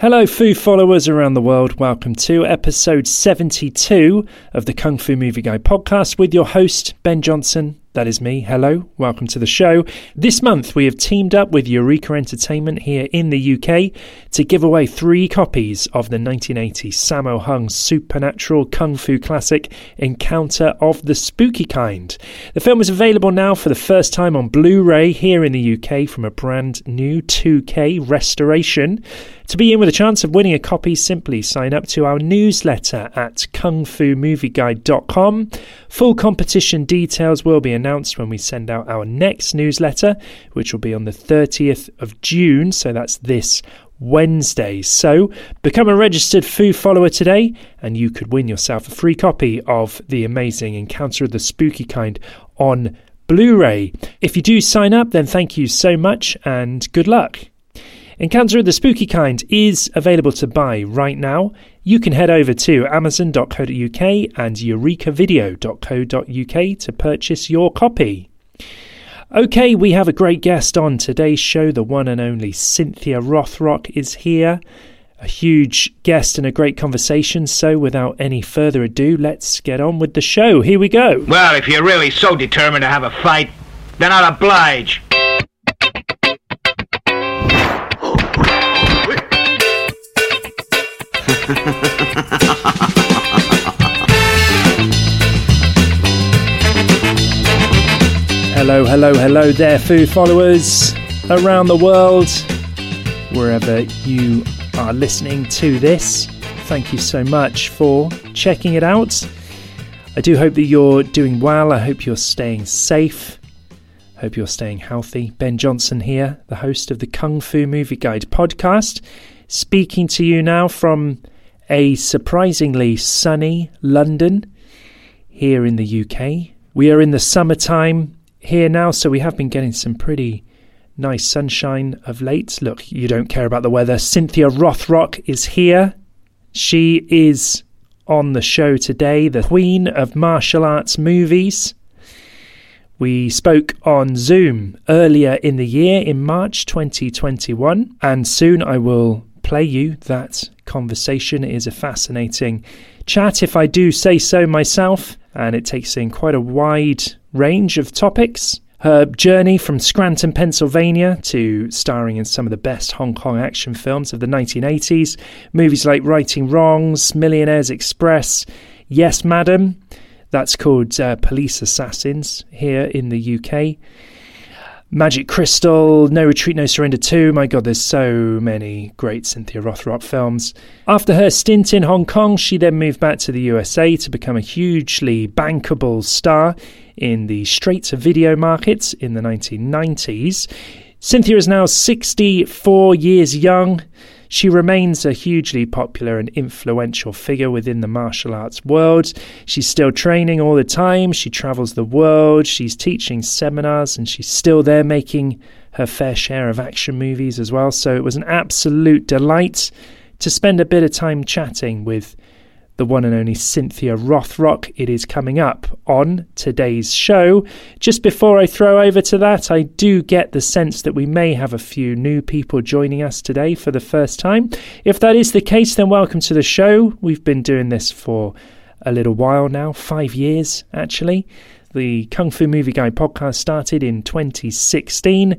Hello, Fu followers around the world. Welcome to episode 72 of the Kung Fu Movie Guide podcast with your host, Ben Johnson. That is me. Hello, welcome to the show. This month we have teamed up with Eureka Entertainment here in the UK to give away three copies of the 1980 Sammo Hung supernatural kung fu classic Encounter of the Spooky Kind. The film is available now for the first time on Blu ray here in the UK from a brand new 2K restoration. To be in with a chance of winning a copy, simply sign up to our newsletter at kungfumovieguide.com. Full competition details will be announced when we send out our next newsletter, which will be on the 30th of June. So that's this Wednesday. So become a registered Fu follower today, and you could win yourself a free copy of the amazing Encounter of the Spooky Kind on Blu ray. If you do sign up, then thank you so much and good luck. Encounter of the Spooky Kind is available to buy right now. You can head over to amazon.co.uk and eurekavideo.co.uk to purchase your copy. Okay, we have a great guest on today's show. The one and only Cynthia Rothrock is here. A huge guest and a great conversation. So, without any further ado, let's get on with the show. Here we go. Well, if you're really so determined to have a fight, then I'll oblige. Hello, hello, hello there, Fu followers around the world, wherever you are listening to this. Thank you so much for checking it out. I do hope that you're doing well. I hope you're staying safe. Hope you're staying healthy. Ben Johnson here, the host of the Kung Fu Movie Guide podcast, speaking to you now from a surprisingly sunny London here in the UK. We are in the summertime here now, so we have been getting some pretty nice sunshine of late. Look, you don't care about the weather. Cynthia Rothrock is here. She is on the show today, the queen of martial arts movies. We spoke on Zoom earlier in the year in March 2021, and soon I will play you that conversation. It is a fascinating chat, if I do say so myself, and it takes in quite a wide range of topics. Her journey from Scranton, Pennsylvania to starring in some of the best Hong Kong action films of the 1980s, movies like Righting Wrongs, Millionaire's Express, Yes Madam, that's called uh, Police Assassins here in the UK. Magic Crystal, No Retreat, No Surrender 2. My God, there's so many great Cynthia Rothrock films. After her stint in Hong Kong, she then moved back to the USA to become a hugely bankable star in the straight to video markets in the 1990s. Cynthia is now 64 years young. She remains a hugely popular and influential figure within the martial arts world. She's still training all the time. She travels the world. She's teaching seminars and she's still there making her fair share of action movies as well. So it was an absolute delight to spend a bit of time chatting with the one and only Cynthia Rothrock. It is coming up on today's show. Just before I throw over to that, I do get the sense that we may have a few new people joining us today for the first time. If that is the case, then welcome to the show. We've been doing this for a little while now, five years actually. The Kung Fu Movie Guide podcast started in 2016.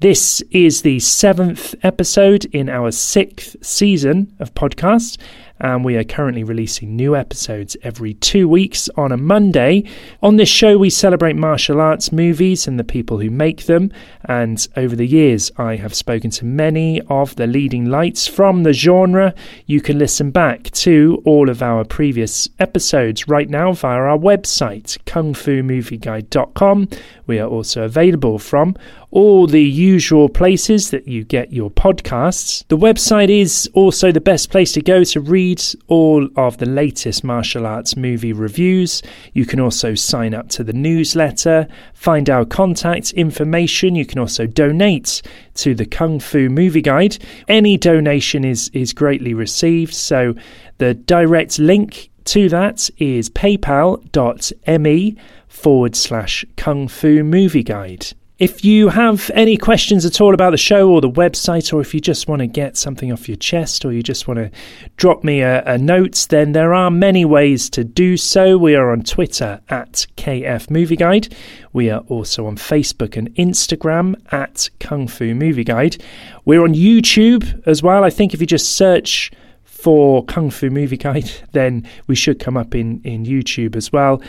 This is the seventh episode in our sixth season of podcasts, and we are currently releasing new episodes every two weeks on a Monday. On this show, we celebrate martial arts movies and the people who make them, and over the years, I have spoken to many of the leading lights from the genre. You can listen back to all of our previous episodes right now via our website, kungfumovieguide.com. We are also available from all the usual places that you get your podcasts. The website is also the best place to go to read all of the latest martial arts movie reviews. You can also sign up to the newsletter, find our contact information. You can also donate to the Kung Fu Movie Guide. Any donation is, is greatly received, so the direct link to that is paypal.me forward slash Kung Fu Movie Guide. If you have any questions at all about the show or the website, or if you just want to get something off your chest, or you just want to drop me a, a, note, then there are many ways to do so. We are on Twitter at KF Movie Guide. We are also on Facebook and Instagram at Kung Fu Movie Guide. We're on YouTube as well. I think if you just search for Kung Fu Movie Guide, then we should come up in, in YouTube as well.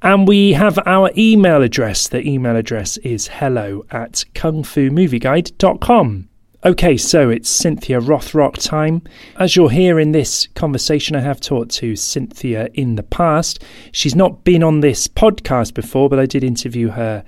And we have our email address. The email address is hello at kungfumovieguide.com. Okay, so it's Cynthia Rothrock time. As you'll hear in this conversation, I have talked to Cynthia in the past. She's not been on this podcast before, but I did interview her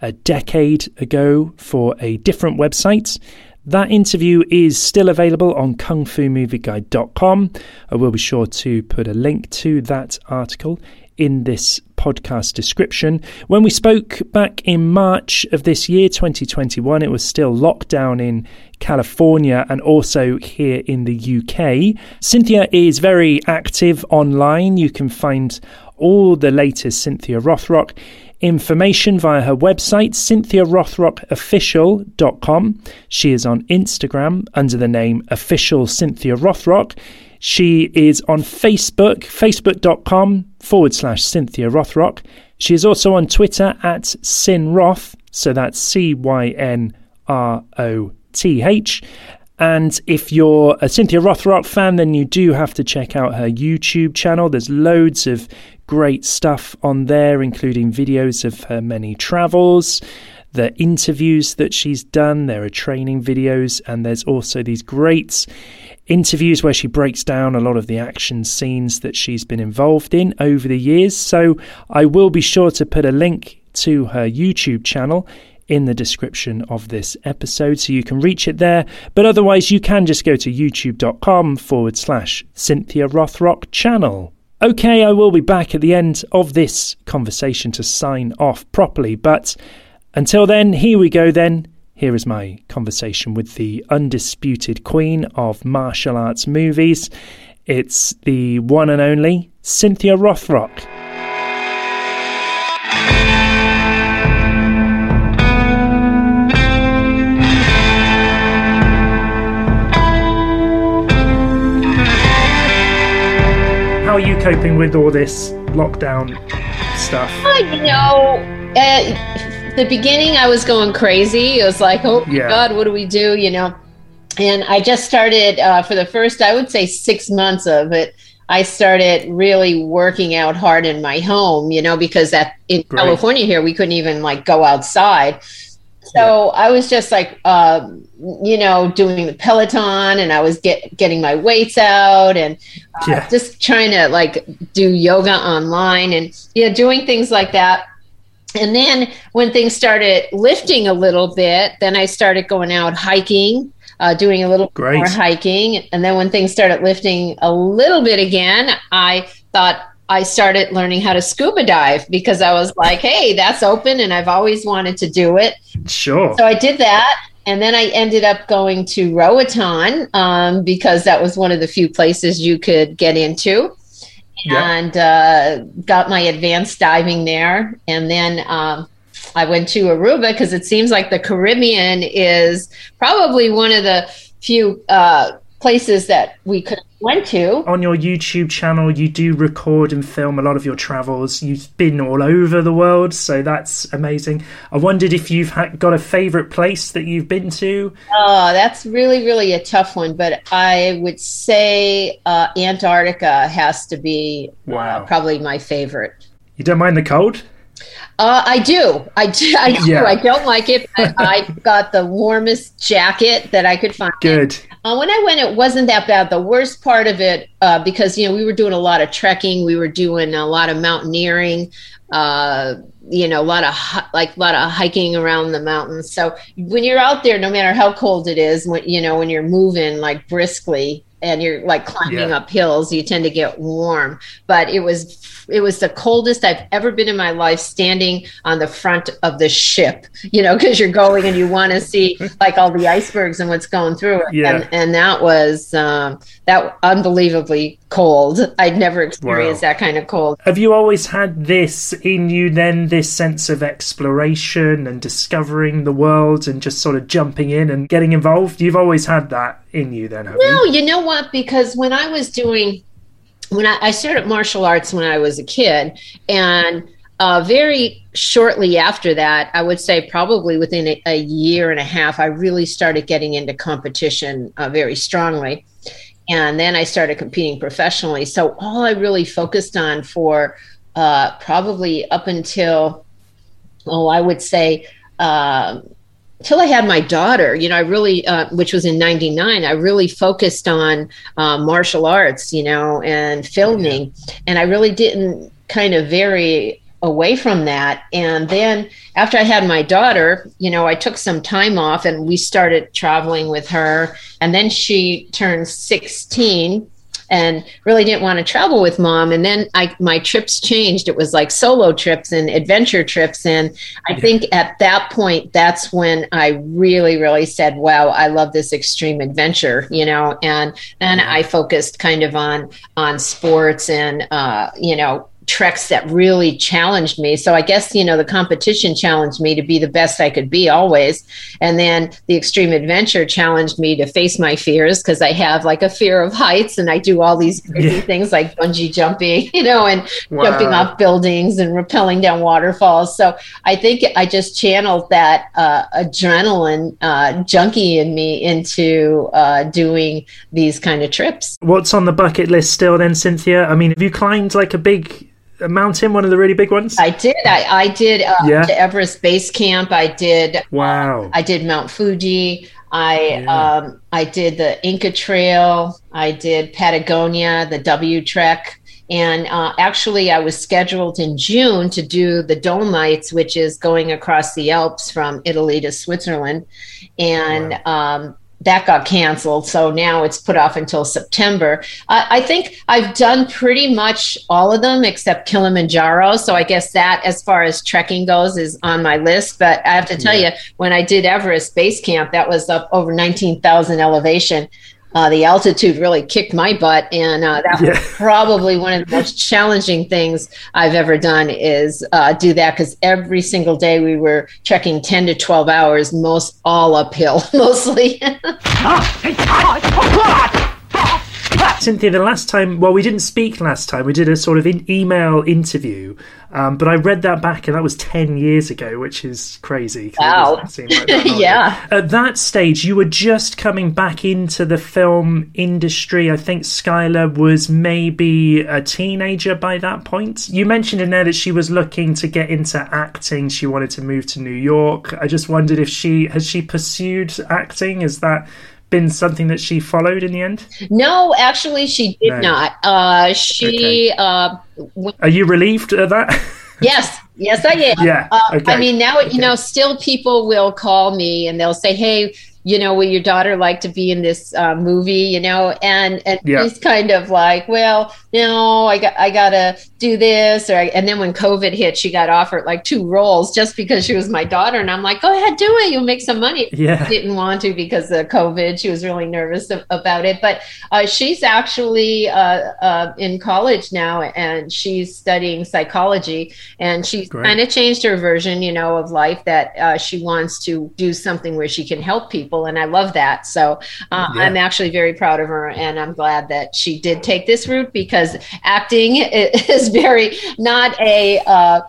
a decade ago for a different website. That interview is still available on kungfumovieguide.com. I will be sure to put a link to that article in this podcast description. When we spoke back in March of this year, 2021, it was still lockdown in California and also here in the UK. Cynthia is very active online. You can find all the latest Cynthia Rothrock information via her website, cynthiarothrockofficial.com. She is on Instagram under the name Official Cynthia Rothrock. She is on Facebook, facebook.com forward slash Cynthia Rothrock. She is also on Twitter at Cynroth, so that's C Y N R O T H. And if you're a Cynthia Rothrock fan, then you do have to check out her YouTube channel. There's loads of great stuff on there, including videos of her many travels, the interviews that she's done. There are training videos, and there's also these great interviews where she breaks down a lot of the action scenes that she's been involved in over the years. So I will be sure to put a link to her YouTube channel in the description of this episode so you can reach it there. But otherwise, you can just go to youtube.com forward slash Cynthia Rothrock channel. Okay, I will be back at the end of this conversation to sign off properly, but until then, here we go then. Here is my conversation with the undisputed queen of martial arts movies. It's the one and only Cynthia Rothrock. How are you coping with all this lockdown stuff? You know, uh, the beginning, I was going crazy. It was like, oh yeah. God, what do we do? You know, and I just started uh, for the first, I would say, six months of it. I started really working out hard in my home, you know, because that in Great. California here we couldn't even like go outside. So yeah. I was just like, uh, you know, doing the Peloton, and I was get getting my weights out, and uh, yeah. just trying to like do yoga online, and yeah, doing things like that and then when things started lifting a little bit, then I started going out hiking, uh, doing a little Great. more hiking. And then when things started lifting a little bit again, I thought I started learning how to scuba dive because I was like, hey, that's open and I've always wanted to do it. Sure. So I did that. And then I ended up going to Roatan um, because that was one of the few places you could get into and uh, got my advanced diving there. And then um, I went to Aruba because it seems like the Caribbean is probably one of the few uh, places that we could went to. On your YouTube channel, you do record and film a lot of your travels. You've been all over the world, so that's amazing. I wondered if you've ha- got a favorite place that you've been to. Oh, that's really, really a tough one, but I would say uh, Antarctica has to be uh, wow. uh, probably my favorite. You don't mind the cold? Uh, I do. I do. I, do. Yeah. I don't like it, but I got the warmest jacket that I could find. Good. Uh, when I went, it wasn't that bad. The worst part of it, uh, because you know we were doing a lot of trekking, we were doing a lot of mountaineering, uh, you know, a lot of like a lot of hiking around the mountains. So when you're out there, no matter how cold it is, when you know when you're moving like briskly, and you're like climbing yeah. up hills, you tend to get warm. But it was it was the coldest I've ever been in my life standing on the front of the ship, you know, because you're going and you want to see like all the icebergs and what's going through it. Yeah. And, and that was um, that unbelievably cold. I'd never experienced wow. that kind of cold. Have you always had this in you then, this sense of exploration and discovering the world and just sort of jumping in and getting involved? You've always had that in you then, no, you? you know what? Because when I was doing when I, I started martial arts when I was a kid, and uh, very shortly after that, I would say probably within a, a, year and a half, I really started getting into competition uh, very strongly. And then I started competing professionally. So all I really focused on for uh, probably up until, oh, I would say uh, until I had my daughter, you know, I really, uh, which was in '99, I really focused on uh, martial arts, you know, and filming, and I really didn't kind of vary away from that. And then after I had my daughter, you know, I took some time off, and we started traveling with her, and then she turned 16 and really didn't want to travel with mom. And then I, my trips changed. It was like solo trips and adventure trips. And I think at that point, that's when I really, really said, wow, I love this extreme adventure, you know, and then I focused kind of on, on sports and, uh, you know, treks that really challenged me. So I guess, you know, the competition challenged me to be the best I could be always. And then the extreme adventure challenged me to face my fears because I have like a fear of heights and I do all these crazy yeah. things like bungee jumping, you know, and wow. jumping off buildings and rappelling down waterfalls. So I think I just channeled that uh, adrenaline uh, junkie in me into uh, doing these kind of trips. What's on the bucket list still then, Cynthia? I mean, have you climbed like a big a mountain, one of the really big ones? I did. I, I did uh, yeah. Everest Base Camp. I did. Wow. Uh, I did Mount Fuji. I yeah. um, I did the Inca Trail. I did Patagonia, the W Trek. And uh, actually, I was scheduled in June to do the Dolomites, which is going across the Alps from Italy to Switzerland. And wow. um, that got canceled. So now it's put off until September. I, I, think I've done pretty much all of them except Kilimanjaro. So I guess that, as far as trekking goes, is on my list. But I have to tell yeah. you, when I did Everest Base Camp, that was up over 19,000 elevation uh, the altitude really kicked my butt, and uh, that yeah. was probably one of the most challenging things I've ever done is uh, do that because every single day we were trekking ten to twelve hours, most all uphill, mostly. Cynthia, the last time, well, we didn't speak last time. We did a sort of in- email interview, um, but I read that back, and that was ten years ago, which is crazy. Wow! Like yeah. At that stage, you were just coming back into the film industry. I think Skylar was maybe a teenager by that point. You mentioned in there that she was looking to get into acting. She wanted to move to New York. I just wondered if she has she pursued acting. Is that been something that she followed in the end? No, actually, she did no. not. Uh, she. Okay. Uh, Are you relieved of that? yes, yes, I am. Yeah. Uh, okay. I mean, now okay. you know, still people will call me and they'll say, "Hey, you know, will your daughter like to be in this uh, movie? You know, and and yeah. he's kind of like, well, no, I got I gotta do this, or I, and then when COVID hit, she got offered like two roles just because she was my daughter, and I'm like, go ahead, do it, you'll make some money. Yeah, didn't want to because of COVID. She was really nervous about it, but uh, she's actually uh, uh, in college now, and she's studying psychology, and she's kind of changed her version, you know, of life that uh, she wants to do something where she can help people people, and I love that. So uh, yeah. I'm actually very proud of her, and I'm glad that she did take this route because acting is very not a uh,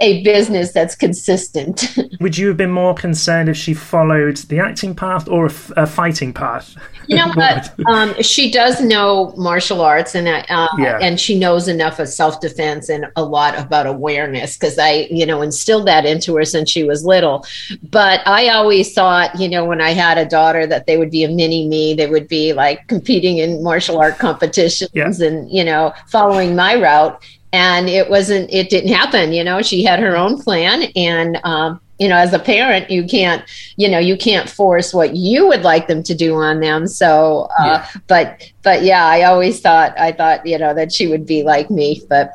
a business that's consistent. Would you have been more concerned if she followed the acting path or a, f- a fighting path? You know what? um, she does know martial arts, and uh, yeah. and she knows enough of self defense and a lot about awareness because I, you know, instilled that into her since she was little. But I always thought, you know, when I had a daughter, that they would be a mini me. They would be like competing in martial art competitions yeah. and you know following my route and it wasn't it didn't happen you know she had her own plan and um, you know as a parent you can't you know you can't force what you would like them to do on them so uh, yeah. but but yeah i always thought i thought you know that she would be like me but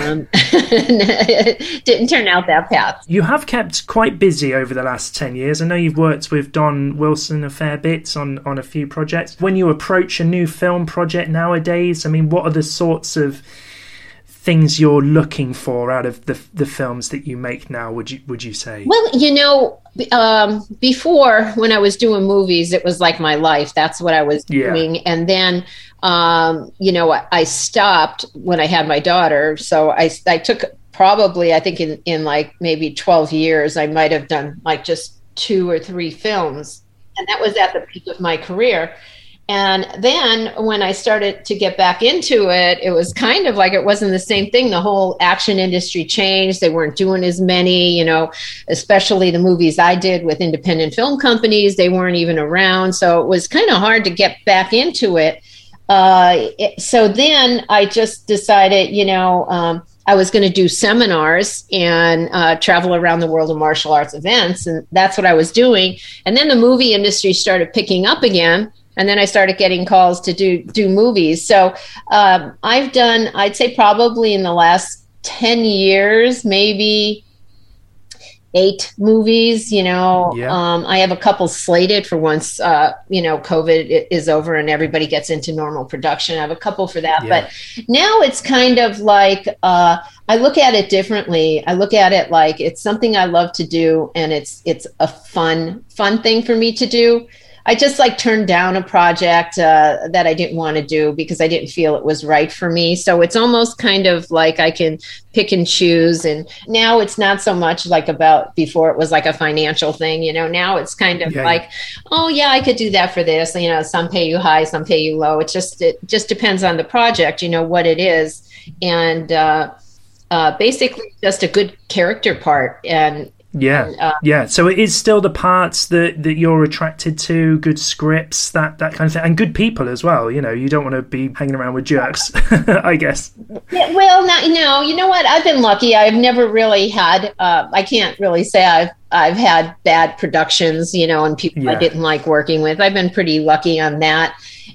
um, didn't turn out that path. You have kept quite busy over the last 10 years. I know you've worked with Don Wilson a fair bit on, on a few projects. When you approach a new film project nowadays, I mean, what are the sorts of things you're looking for out of the the films that you make now would you would you say? Well you know um, before when i was doing movies it was like my life. That's what i was yeah. doing. And then um, you know I, I, stopped when i had my daughter. So i i took probably i think in in like maybe 12 years i might have done like just two or three films. And that was at the peak of my career and then when I started to get back into it, it was kind of like it wasn't the same thing. The whole action industry changed. They weren't doing as many, you know, especially the movies I did with independent film companies. They weren't even around. So it was kind of hard to get back into it. Uh, it so then I just decided, you know, um, I was going to do seminars and uh, travel around the world of martial arts events. And that's what I was doing. And then the movie industry started picking up again and then I started getting calls to do do movies. So um, I've done, I'd say, probably in the last ten years, maybe eight movies. You know, yeah. um, I have a couple slated for once. Uh, you know, COVID is over and everybody gets into normal production. I have a couple for that, yeah. but now it's kind of like. Uh, I look at it differently. I look at it like it's something I love to do, and it's it's a fun fun thing for me to do. I just like turned down a project uh, that I didn't want to do because I didn't feel it was right for me. So it's almost kind of like I can pick and choose. And now it's not so much like about before it was like a financial thing, you know, now it's kind of yeah, like, oh yeah, I could do that for this. You know, some pay you high, some pay you low. It just, it just depends on the project, you know, what it is. And, uh, uh, basically just a good character part and yeah, and, uh, yeah. So it is still the parts that, that you're attracted to, good scripts, that that kind of thing, and good people as well. You know, you don't want to be hanging around with jerks, I guess. Yeah, well, now you know, you know what? I've been lucky. I've never really had. Uh, I can't really say I've I've had bad productions, you know, and people yeah. I didn't like working with. I've been pretty lucky on that.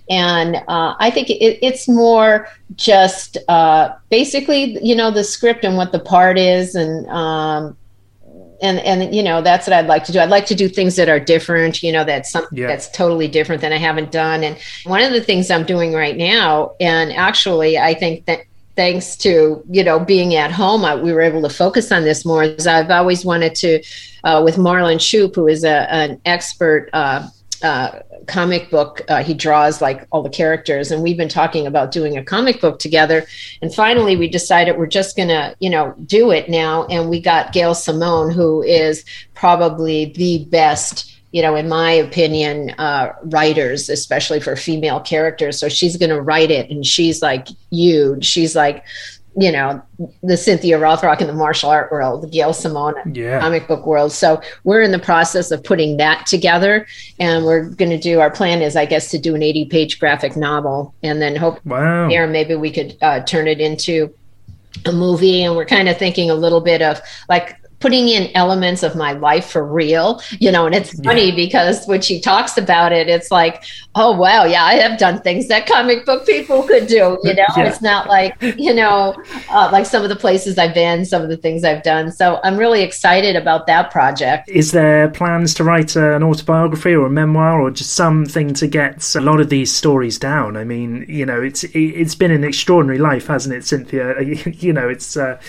And uh, I think it, it's more just uh, basically, you know, the script and what the part is, and um, and and you know that's what I'd like to do. I'd like to do things that are different. You know, that's something yeah. that's totally different than I haven't done. And one of the things I'm doing right now, and actually, I think that thanks to you know being at home, I, we were able to focus on this more. Is I've always wanted to, uh, with Marlon Shoop, who is a, an expert. Uh, uh, comic book. Uh, he draws like all the characters, and we've been talking about doing a comic book together. And finally, we decided we're just gonna, you know, do it now. And we got Gail Simone, who is probably the best you know, in my opinion, uh, writers, especially for female characters. So she's going to write it, and she's like huge. She's like you know, the Cynthia Rothrock in the martial art world, the Gail Simone yeah. comic book world. So we're in the process of putting that together, and we're going to do. Our plan is, I guess, to do an eighty-page graphic novel, and then hope wow. there maybe we could uh, turn it into a movie. And we're kind of thinking a little bit of like putting in elements of my life for real, you know, and it's funny yeah. because when she talks about it, it's like, oh, wow, yeah, I have done things that comic book people could do, you know, yeah. it's not like, you know, uh, like some of the places I've been, some of the things I've done. So I'm really excited about that project. Is there plans to write an autobiography or a memoir or just something to get a lot of these stories down? I mean, you know, it's, it's been an extraordinary life, hasn't it, Cynthia? You know, it's, uh,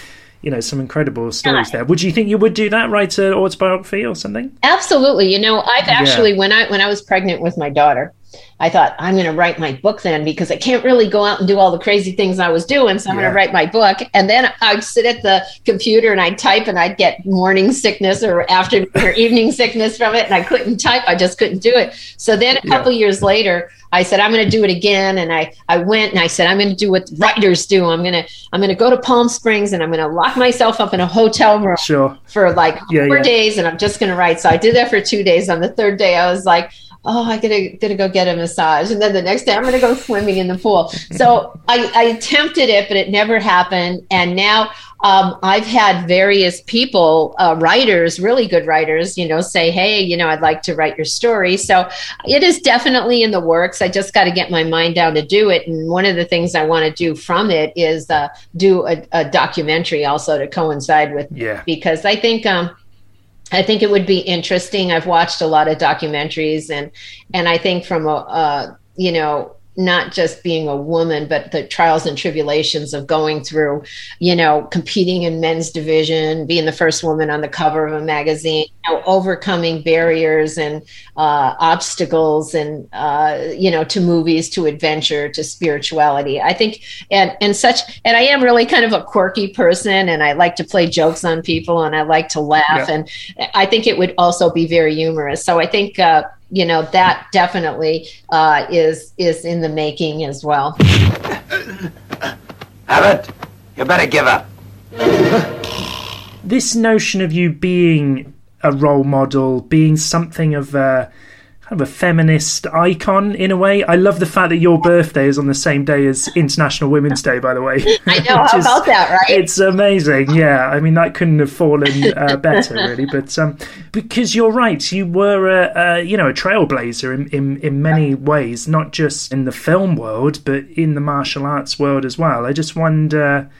you know some incredible stories there. Would you think you would do that, write an autobiography or something? Absolutely. You know, I've actually yeah. when I when I was pregnant with my daughter, I thought I'm going to write my book then because I can't really go out and do all the crazy things I was doing. So I'm yeah. going to write my book. And then I'd sit at the computer and I'd type and I'd get morning sickness or afternoon or evening sickness from it. And I couldn't type. I just couldn't do it. So then a couple yeah. years later, I said, I'm going to do it again. And I, I went and I said, I'm going to do what writers do. I'm going to, I'm going to go to Palm Springs and I'm going to lock myself up in a hotel room sure. for like yeah, four days. And I'm just going to write. So I did that for two days. On the third day, I was like, oh, I gotta gotta go get a massage, and then the next day I'm gonna go swimming in the pool. So I, I attempted it, but it never happened. And now um, I've had various people, uh, writers, really good writers, you know, say, hey, you know, I'd like to write your story. So it is definitely in the works. I just got to get my mind down to do it. And one of the things I want to do from it is uh, do a, a, documentary also to coincide with, yeah, because I think. Um, I think it would be interesting. I've watched a lot of documentaries, and and I think from a, you know not just being a woman, but the trials and tribulations of going through, you know, competing in men's division, being the first woman on the cover of a magazine, you know, overcoming barriers and uh, obstacles, and uh, you know, to movies, to adventure, to spirituality. I think, and and such, and I am really kind of a quirky person, and I like to play jokes on people, and I like to laugh, yeah. and I think it would also be very humorous. So I think. Uh, you know that definitely uh, is is in the making as well. Abbott, you better give up. This notion of you being a role model, being something of a kind of a feminist icon in a way. I love the fact that your birthday is on the same day as International Women's Day, by the way. I know, how is, about that, right? It's amazing, yeah. I mean, that couldn't have fallen uh, better, really. But um, because you're right, you were a, a, you know a trailblazer in, in, in many ways, not just in the film world, but in the martial arts world as well. I just wonder.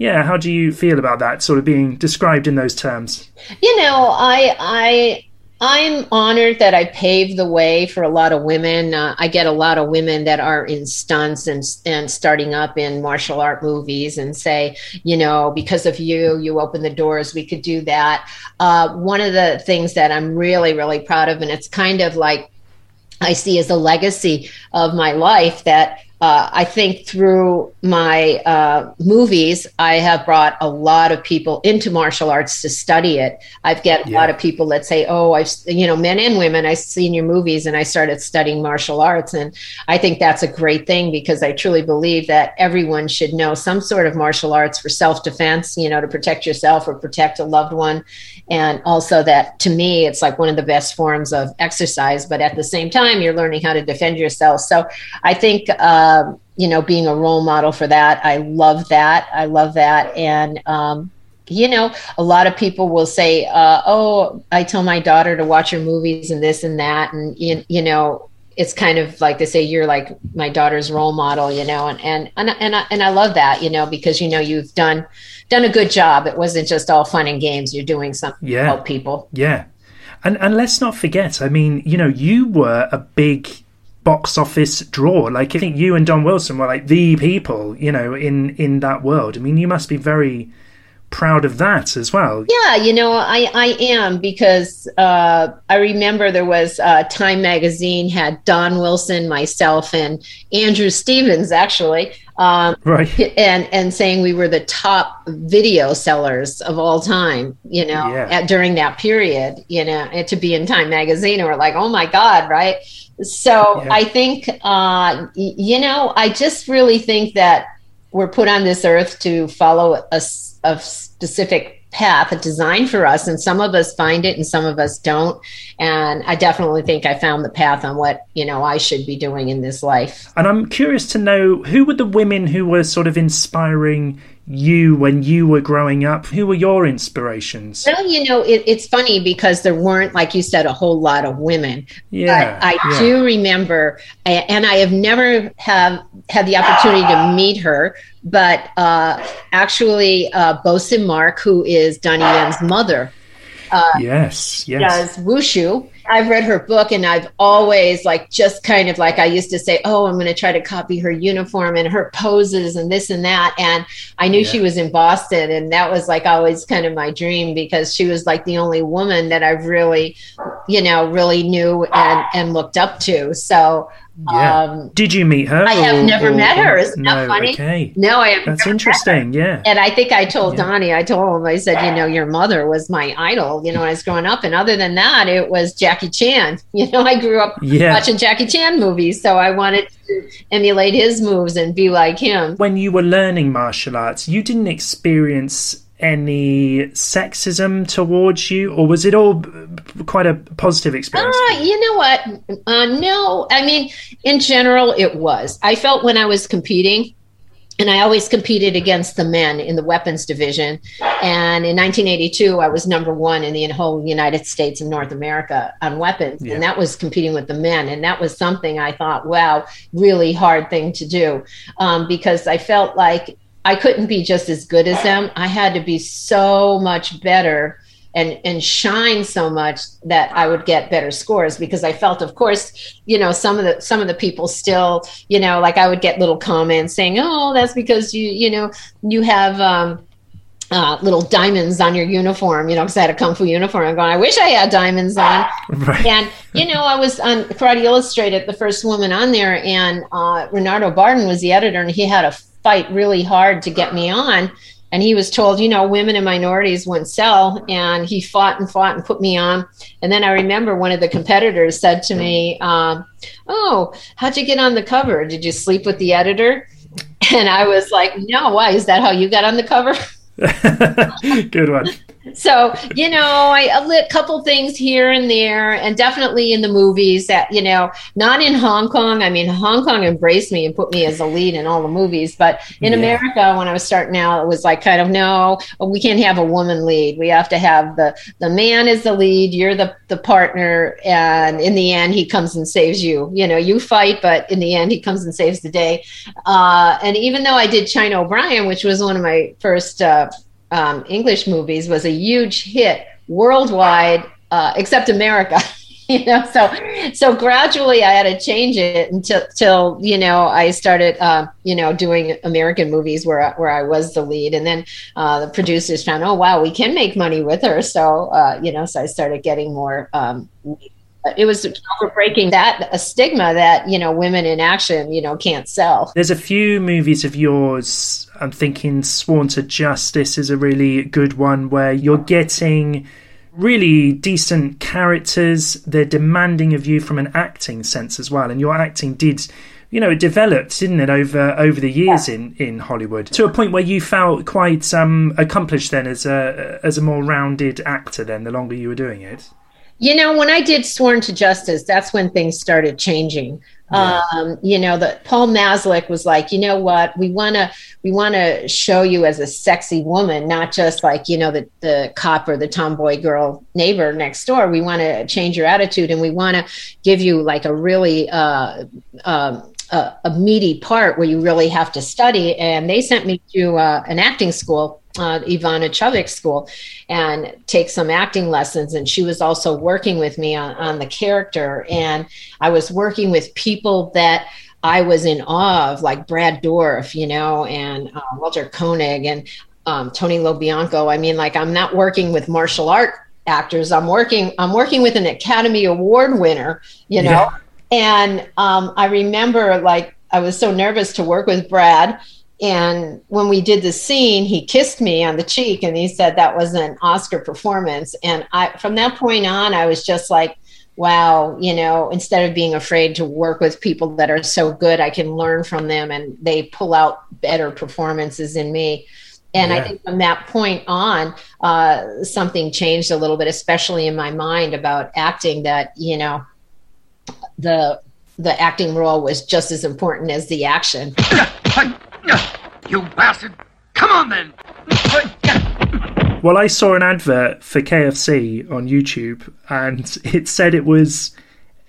Yeah, how do you feel about that sort of being described in those terms? You know, I I I'm honored that I paved the way for a lot of women. Uh, I get a lot of women that are in stunts and and starting up in martial art movies and say, you know, because of you, you opened the doors. We could do that. Uh, one of the things that I'm really, really proud of, and it's kind of like I see as a legacy of my life that uh, I think through my uh, movies, I have brought a lot of people into martial arts to study it. I've got a yeah. lot of people that say, "Oh, I've you know, men and women, I've seen your movies, and I started studying martial arts." And I think that's a great thing because I truly believe that everyone should know some sort of martial arts for self defense, you know, to protect yourself or protect a loved one, and also that to me, it's like one of the best forms of exercise. But at the same time, you're learning how to defend yourself. So I think. Uh, um, you know, being a role model for that. I love that. I love that. And, um, you know, a lot of people will say, uh, "Oh, I tell my daughter to watch your movies and this and that," and you, you know, it's kind of like they say you're like my daughter's role model, you know, and and and and I, and I love that, you know, because you know you've done done a good job. It wasn't just all fun and games. You're doing something yeah. to help people. Yeah, and and let's not forget. I mean, you know, you were a big box office draw. Like I think you and Don Wilson were like the people, you know, in in that world. I mean, you must be very proud of that as well. Yeah, you know, I I am because uh, I remember there was uh, Time Magazine had Don Wilson, myself, and Andrew Stevens actually. Um, right. And and saying we were the top video sellers of all time, you know, yeah. at, during that period, you know, to be in Time Magazine, and we're like, oh my God, right? So yeah. I think, uh, you know, I just really think that we're put on this earth to follow a, a specific path designed for us and some of us find it and some of us don't and i definitely think i found the path on what you know i should be doing in this life and i'm curious to know who were the women who were sort of inspiring you when you were growing up? Who were your inspirations? Well, you know, it, it's funny because there weren't, like you said, a whole lot of women. Yeah, but I yeah. do remember, and I have never have had the opportunity to meet her, but uh, actually, uh, Bow Sim Mark, who is Donnie Yen's mother. Uh, yes, yes. Does wushu, I've read her book and I've always like just kind of like I used to say, oh, I'm going to try to copy her uniform and her poses and this and that. And I knew yeah. she was in Boston, and that was like always kind of my dream because she was like the only woman that I've really, you know, really knew and and looked up to. So yeah. Um, Did you meet her? I or, have never or, met her. Isn't no, that funny? Okay. No, I have. That's interesting. Yeah. And I think I told yeah. Donnie. I told him. I said, you know, your mother was my idol. You know, when I was growing up, and other than that, it was Jackie Chan. You know, I grew up yeah. watching Jackie Chan movies, so I wanted to emulate his moves and be like him. When you were learning martial arts, you didn't experience any sexism towards you, or was it all quite a positive experience? Uh, you know what? Uh, no, I mean, in general, it was. I felt when I was competing, and I always competed against the men in the weapons division. And in 1982, I was number one in the whole United States and North America on weapons. Yeah. And that was competing with the men. And that was something I thought, wow, really hard thing to do. Um, because I felt like I couldn't be just as good as them. I had to be so much better and and shine so much that I would get better scores because I felt of course you know some of the some of the people still you know like I would get little comments saying oh that's because you you know you have um uh, little diamonds on your uniform, you know, because I had a kung fu uniform. I'm going, I wish I had diamonds on. Right. And, you know, I was on Karate Illustrated, the first woman on there, and uh, Renardo Barden was the editor, and he had a fight really hard to get me on. And he was told, you know, women and minorities wouldn't sell. And he fought and fought and put me on. And then I remember one of the competitors said to me, um, Oh, how'd you get on the cover? Did you sleep with the editor? And I was like, No, why? Is that how you got on the cover? Good one so you know I, a lit couple things here and there and definitely in the movies that you know not in hong kong. I mean hong kong embraced me and put me as a lead in all the movies but in yeah. america when i was starting out it was like kind of no we can't have a woman lead. We have to have the the man is the lead you're the the partner and in the end he comes and saves you. You know you fight but in the end he comes and saves the day. Uh, and even though i did china o'brien which was one of my first uh, um, English movies was a huge hit worldwide, uh, except America. you know, so so gradually I had to change it until till you know I started uh, you know doing American movies where where I was the lead, and then uh, the producers found, oh wow, we can make money with her. So uh, you know, so I started getting more. Um, it was breaking that a stigma that you know women in action you know can't sell. There's a few movies of yours I'm thinking Sworn to Justice is a really good one where you're getting really decent characters. They're demanding of you from an acting sense as well. And your acting did, you know, it developed, didn't it, over over the years yeah. in, in Hollywood to a point where you felt quite um, accomplished then as a as a more rounded actor. Then the longer you were doing it. You know, when I did Sworn to Justice, that's when things started changing. Yeah. Um, you know, that Paul Maslak was like, you know what, we want to we want to show you as a sexy woman, not just like you know the the cop or the tomboy girl neighbor next door. We want to change your attitude, and we want to give you like a really uh, um, a, a, meaty part where you really have to study. And they sent me to uh, an acting school uh, Ivana Chubbuck School and take some acting lessons. And she was also working with me on, on the character. And I was working with people that I was in awe of, like Brad Dourif, you know, and uh, Walter Koenig and um, Tony LoBianco. I mean, like, I'm not working with martial art actors. I'm working. I'm working with an Academy Award winner. You know, yeah. And um, I remember like I was so nervous to work with Brad and when we did the scene, he kissed me on the cheek and he said that was an Oscar performance. And I, from that point on, I was just like, wow, you know, instead of being afraid to work with people that are so good, I can learn from them and they pull out better performances in me. And yeah. I think from that point on, uh, something changed a little bit, especially in my mind about acting that, you know, the the acting role was just as important as the action. You bastard! Come on then! Well, I saw an advert for KFC on YouTube and it said it was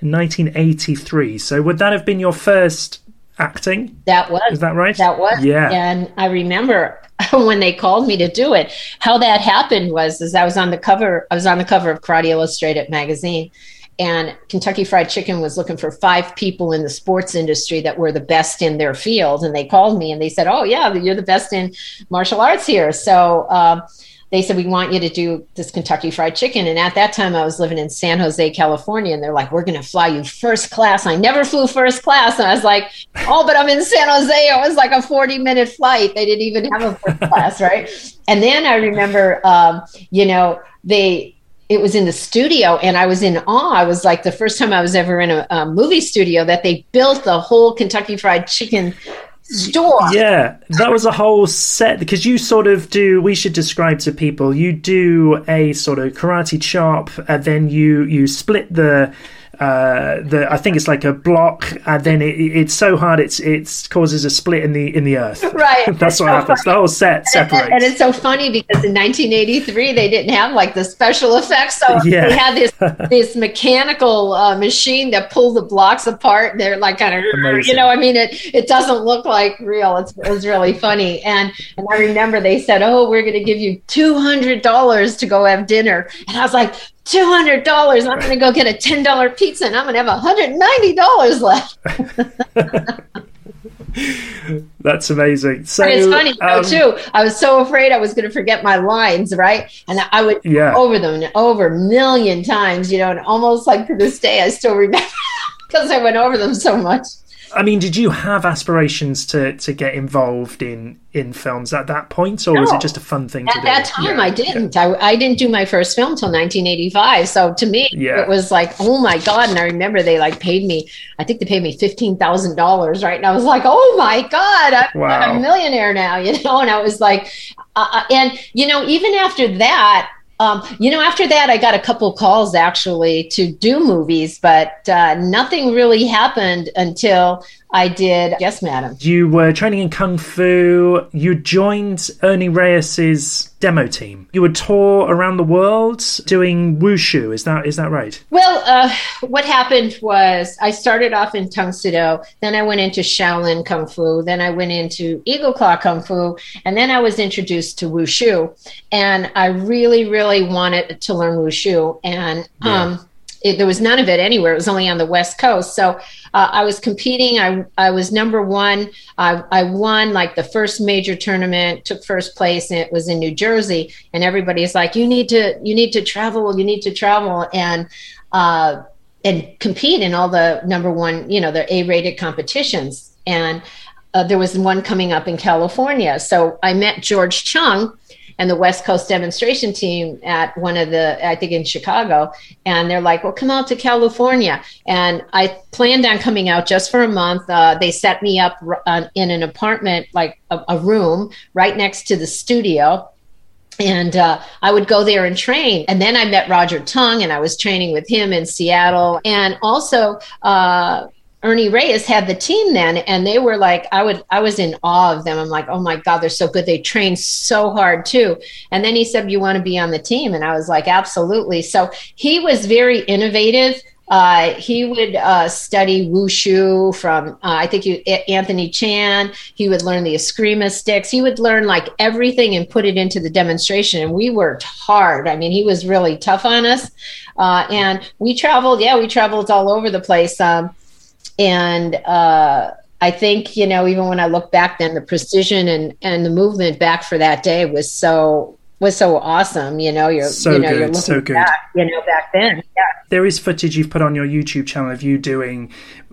1983. So would that have been your first acting? That was. Is that right? That was. Yeah. And I remember when they called me to do it, how that happened was as I was on the cover, I was on the cover of Karate Illustrated magazine and Kentucky Fried Chicken was looking for five people in the sports industry that were the best in their field. And they called me and they said, "Oh yeah, you're the best in martial arts here." So. Um, they said we want you to do this Kentucky Fried Chicken. And at that time, I was living in San Jose, California, and they're like, "We're going to fly you first class." I never flew first class, and I was like, "Oh, but I'm in San Jose." It was like a 40 minute flight. They didn't even have a first class, right? And then I remember, um, you know, they it was in the studio and I was in awe. I was like the first time I was ever in a, a movie studio that they built the whole Kentucky Fried Chicken store. Yeah, that was a whole set because you sort of do. We should describe to people. You do a sort of karate chop, and then you you split the uh, the I think it's like a block, and then it, it's so hard it's it causes a split in the in the earth. Right. That's what so happens. Funny. The whole set separates. And, and, it's so funny because in 1983 they didn't have like the special effects, so yeah. they had this this mechanical uh, machine that pulled the blocks apart. They're like kind of you know I mean it it doesn't look like real. It's, it was really funny, and and I remember they said, oh, we're going to give you two hundred dollars to go have dinner, and I was like $200. I'm going to go get a $10 pizza and I'm going to have $190 left. That's amazing. So it's funny um, too. I was so afraid I was going to forget my lines, right? And I would yeah. over them over a million times, you know, and almost like to this day, I still remember because I went over them so much. I mean, did you have aspirations to to get involved in in films at that point, or no. was it just a fun thing at to do? At that time, yeah. I didn't. I, I didn't do my first film till 1985. So to me, yeah. it was like, oh my god! And I remember they like paid me. I think they paid me fifteen thousand dollars, right? And I was like, oh my god, I'm, wow. I'm a millionaire now, you know. And I was like, uh, uh and you know, even after that, um, you know, after that, I got a couple calls actually to do movies, but uh, nothing really happened until I did Yes, Madam. You were training in Kung Fu. You joined Ernie Reyes's demo team. You would tour around the world doing wushu. Is that is that right? Well, uh, what happened was I started off in Tang Soo Do, then I went into Shaolin Kung Fu, then I went into Eagle Claw Kung Fu, and then I was introduced to wushu. And I really, really wanted to learn wushu. And yeah. um, it, there was none of it anywhere. It was only on the West Coast. So uh, I was competing. I, I was number one. I, I won like the first major tournament, took first place, and it was in New Jersey. And everybody's like, "You need to, you need to travel. You need to travel." And uh, and compete in all the number one, you know, the A-rated competitions. And uh, there was one coming up in California. So I met George Chung, and the West Coast demonstration team at one of the, I think in Chicago. And they're like, well, come out to California. And I planned on coming out just for a month. Uh, they set me up uh, in an apartment, like a, a room right next to the studio and uh, I would go there and train. And then I met Roger Tung, and I was training with him in Seattle. And also, uh, Ernie Reyes had the team then, and they were like, I would, I was in awe of them. I'm like, oh my God, they're so good. They train so hard too. And then he said, You want to be on the team? And I was like, Absolutely. So he was very innovative. Uh, he would uh, study wushu from, uh, I think, you, Anthony Chan. He would learn the eskrima sticks. He would learn like everything and put it into the demonstration. And we worked hard. I mean, he was really tough on us. Uh, and we traveled, yeah, we traveled all over the place. Um, and uh, I think you know even when I look back then the precision and and the movement back for that day was so was so awesome. You know, you're so you know good, you're looking so good. back, you know, back then. Yeah. There is footage you've put on your YouTube channel of you doing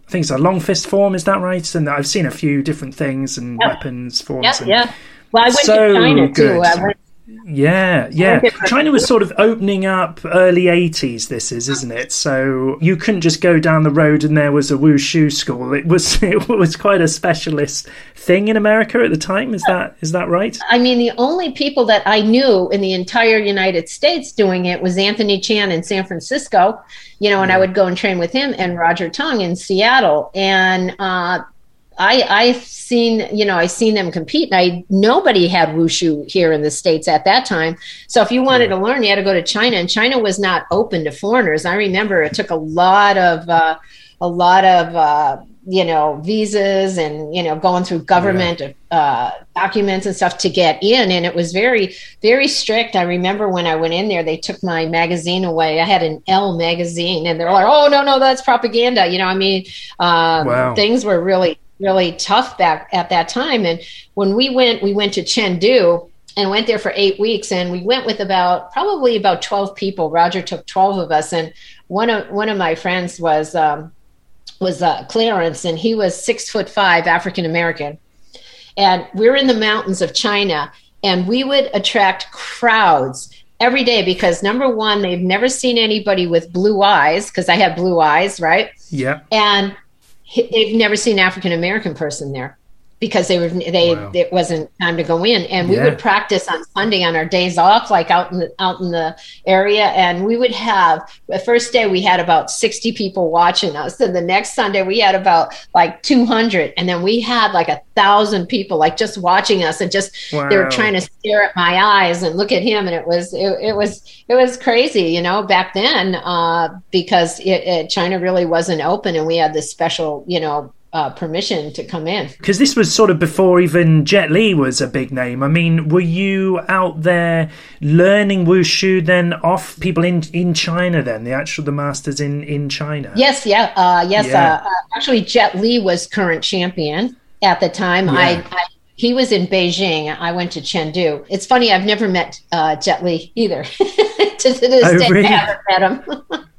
things like long fist form. Is that right? And I've seen a few different things and yep. weapons forms. Yeah, and yeah. Well, I went so to China good. too. I went yeah, yeah. China was sort of opening up early 80s, this is, isn't it? So you couldn't just go down the road and there was a wushu school. It was it was quite a specialist thing in America at the time. Is that is that right? I mean, the only people that I knew in the entire United States doing it was Anthony Chan in San Francisco, you know, and yeah. I would go and train with him and Roger Tung in Seattle. And uh, I I've seen you know I seen them compete. And I nobody had wushu here in the states at that time. So if you wanted to learn, you had to go to China, and China was not open to foreigners. I remember it took a lot of uh, a lot of uh, you know visas and you know going through government yeah. uh, documents and stuff to get in and it was very very strict i remember when i went in there they took my magazine away i had an Elle magazine and they're like oh no no that's propaganda you know i mean um, wow. things were really really tough back at that time and when we went we went to chengdu and went there for eight weeks and we went with about probably about 12 people roger took 12 of us and one of one of my friends was um, was uh, Clarence, and he was six foot five, African American. And we are in the mountains of China, and we would attract crowds every day because number one, they've never seen anybody with blue eyes because I have blue eyes, right? Yeah. And they've never seen African American person there because they were they wow. it wasn't time to go in and we yeah. would practice on sunday on our days off like out in the out in the area and we would have the first day we had about 60 people watching us and the next sunday we had about like 200 and then we had like a thousand people like just watching us and just wow. they were trying to stare at my eyes and look at him and it was it, it was it was crazy you know back then uh, because it, it, china really wasn't open and we had this special you know uh, permission to come in. Because this was sort of before even Jet Li was a big name. I mean, were you out there learning wushu then off people in in China? Then the actual the masters in in China. Yes, yeah, uh, yes. Yeah. Uh, uh actually, Jet Li was current champion at the time. Yeah. I, I he was in Beijing. I went to Chengdu. It's funny, I've never met uh, Jet Li either. to, to this oh, day, really? I haven't met him.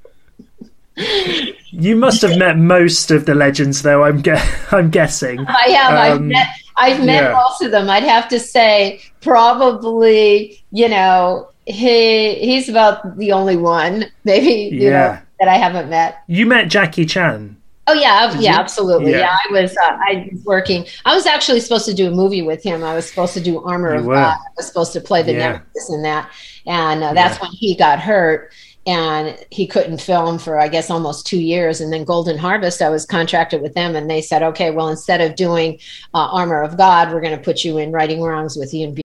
You must have met most of the legends, though. I'm ge- I'm guessing. I have. Um, I've met. I've met yeah. most of them. I'd have to say, probably, you know, he he's about the only one, maybe, you yeah. know, that I haven't met. You met Jackie Chan. Oh yeah, Did yeah, you? absolutely. Yeah. yeah, I was. Uh, I was working. I was actually supposed to do a movie with him. I was supposed to do Armor you of God. I was supposed to play the yeah. Nemesis in that, and uh, that's when he got hurt and he couldn't film for i guess almost two years. And then golden harvest i was contracted with them and they said okay well instead of doing uh, armor of god we're going to put you in righting wrongs with ian B-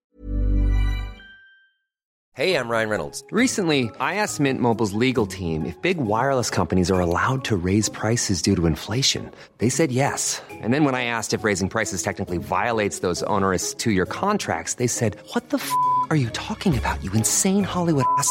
hey i'm ryan reynolds. Recently i asked mint mobile's legal team if big wireless companies are allowed to raise prices due to inflation. They said yes. And then when i asked if raising prices technically violates those onerous two-year contracts they said what the f*** are you talking about you insane hollywood ass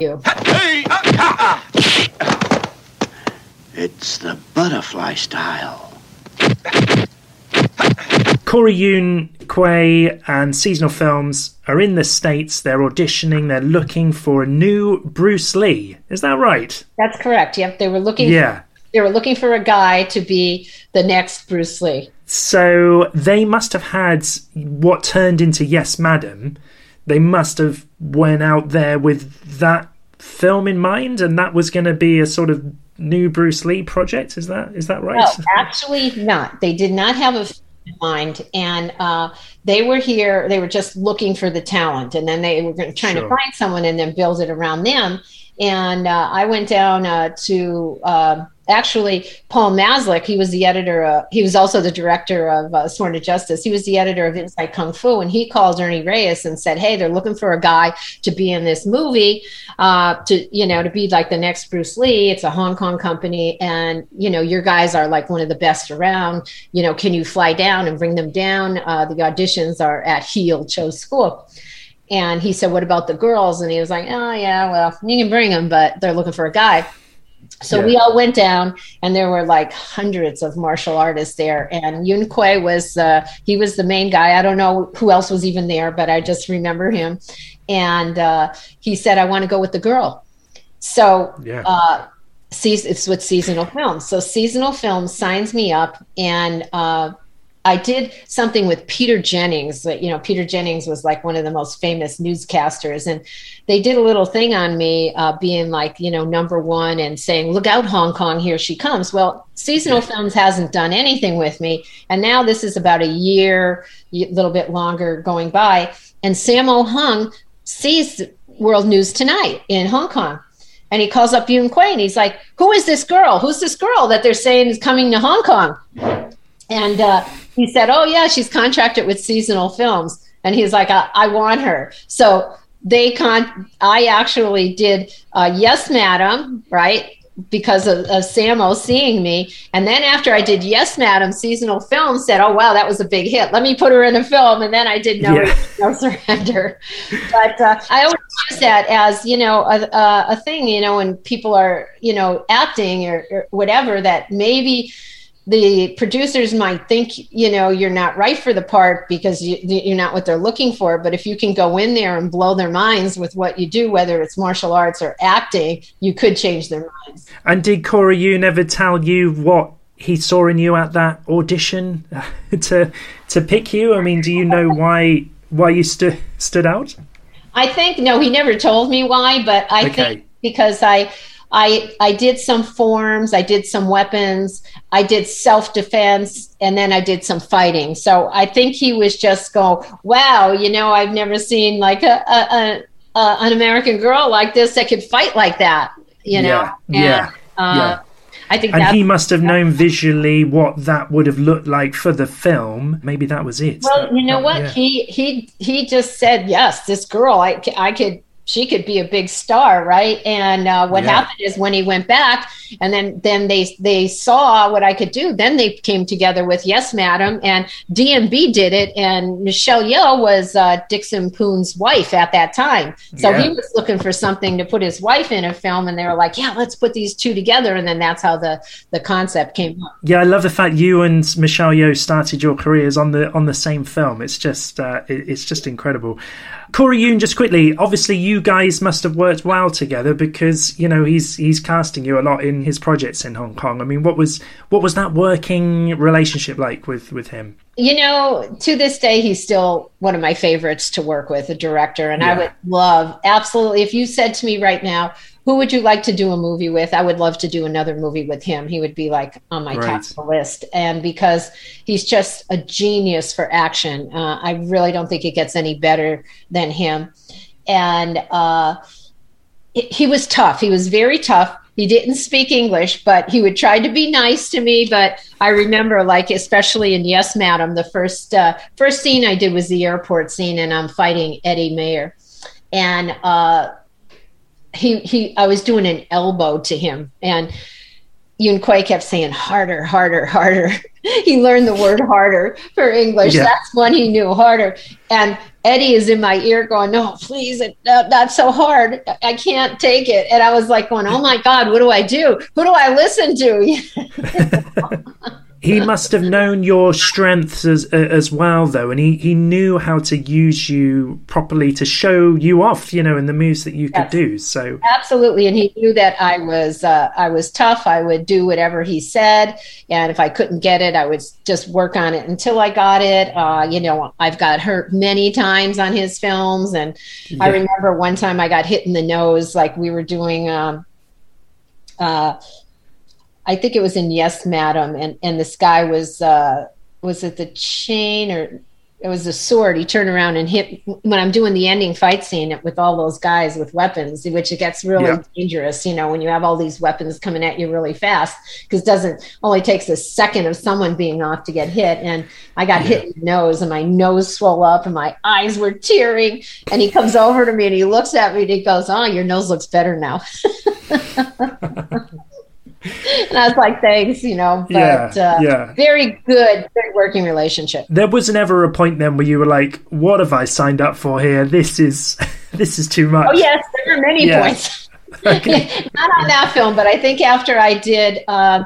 Hey! Uh, it's the butterfly style. Corey Yuen Kwai and Seasonal Films are in the States. They're auditioning. They're looking for a new Bruce Lee. Is that right? That's correct. Yep. They were looking yeah. For, they were looking for a guy to be the next Bruce Lee. So they must have had what turned into Yes Madam they must have went out there with that film in mind, and that was going to be a sort of new Bruce Lee project. Is that is that right? No, actually not. They did not have a film in mind, and uh, they were here. They were just looking for the talent, and then they were trying sure. to find someone and then build it around them. And uh, I went down uh, to um, actually Paul Maslak, he was the editor, uh, he was also the director of uh, Sworn to Justice. He was the editor of Inside Kung Fu, and he called Ernie Reyes and said, "Hey, they're looking for a guy to be in this movie, uh, to you know, to be like the next Bruce Lee. It's a Hong Kong company, and you know, your guys are like one of the best around. You know, can you fly down and bring them down? Uh, the auditions are at Hee Il Cho School." And he said, "What about the girls?" And he was like, "Oh yeah, well, you can bring them, but they're looking for a guy." So yeah. we all went down, and there were like hundreds of martial artists there. And Yuen Kwai was uh, he was the main guy. I don't know who else was even there, but I just remember him. And uh, he said, "I want to go with the girl." So yeah. uh, it's with seasonal films. So seasonal films signs me up and uh, I did something with Peter Jennings. You know, Peter Jennings was like one of the most famous newscasters, and they did a little thing on me, uh, being like, you know, number one and saying, "Look out, Hong Kong, here she comes." Well, Seasonal Films hasn't done anything with me, and now this is about a year, a little bit longer going by, and Sammo Hung sees World News Tonight in Hong Kong. And he calls up Yuen Kwai and he's like, Who is this girl? Who's this girl that they're saying is coming to Hong Kong? And uh, he said, "Oh yeah, she's contracted with seasonal films." And he's like, "I, I want her." So they con. I actually did uh, "Yes, Madam," right? Because of, of Sammo seeing me, and then after I did "Yes, Madam," seasonal film said, "Oh wow, that was a big hit. Let me put her in a film." And then I did "No, yeah. no Surrender." But uh, I always use that as you know a, a, a thing. You know, when people are you know acting or, or whatever, that maybe the producers might think you know you're not right for the part because you, you're not what they're looking for. But if you can go in there and blow their minds with what you do whether it's martial arts or acting you could change their minds. And did corey yuen ever tell you what he saw in you at that audition to to pick you? I mean do you know why why you stood stood out? I think no he never told me why but i okay. think because i I I did some forms, I did some weapons, I did self defense, and then I did some fighting. So I think he was just go, wow, you know, I've never seen like a, a, a, a an American girl like this that could fight like that. You know, yeah, and, yeah. Uh, yeah. I think and he must have known visually what that would have looked like for the film. Maybe that was it. Well, you know what? Yeah. He he he just said yes. This girl, I I could she could be a big star, right? And uh, what yeah. happened is when he went back, and then then they they saw what I could do. Then they came together with Yes, Madam, and D&B did it, and Michelle Yeoh was uh, Dickson Poon's wife at that time. So yeah. he was looking for something to put his wife in a film, and they were like, "Yeah, let's put these two together." And then that's how the the concept came up. Yeah, I love the fact you and Michelle Yeoh started your careers on the on the same film. It's just uh, it, it's just incredible. Corey Yuen, just quickly, obviously you guys must have worked well together because you know he's he's casting you a lot in his projects in Hong Kong. I mean, what was what was that working relationship like with with him? You know, to this day, he's still one of my favorites to work with, a director, and yeah. I would love absolutely if you said to me right now, who would you like to do a movie with? I would love to do another movie with him. He would be like on my right. top list. And because he's just a genius for action, uh, I really don't think it gets any better than him. And uh, it, he was tough. He was very tough. He didn't speak English, but he would try to be nice to me. But I remember, like especially in Yes, Madam, the first uh, first scene I did was the airport scene, and I'm fighting Eddie Mayer, and uh, he he I was doing an elbow to him and Yuen Kwai kept saying harder, harder, harder. he learned the word harder for English. Yeah. That's one he knew harder. And Eddie is in my ear going, no, please, it, uh, that's so hard. I can't take it. And I was like going, oh my God, what do I do? Who do I listen to? he must have known your strengths as as well though and he, he knew how to use you properly to show you off you know in the moves that you yes. could do so absolutely and he knew that i was uh, i was tough i would do whatever he said and if i couldn't get it i would just work on it until i got it uh, you know i've got hurt many times on his films and yeah. i remember one time i got hit in the nose like we were doing um, uh, I think it was in Yes, Madam, and and this guy was uh, was it the chain or it was a sword. He turned around and hit when I'm doing the ending fight scene with all those guys with weapons, which it gets really yeah. dangerous. You know, when you have all these weapons coming at you really fast, because doesn't only takes a second of someone being off to get hit. And I got yeah. hit in the nose, and my nose swelled up, and my eyes were tearing. And he comes over to me and he looks at me and he goes, "Oh, your nose looks better now." and I was like, thanks, you know, but yeah, uh, yeah. very good, good working relationship. There was never a point then where you were like, what have I signed up for here? This is, this is too much. Oh yes, there were many yeah. points. Okay. Not on that film, but I think after I did uh,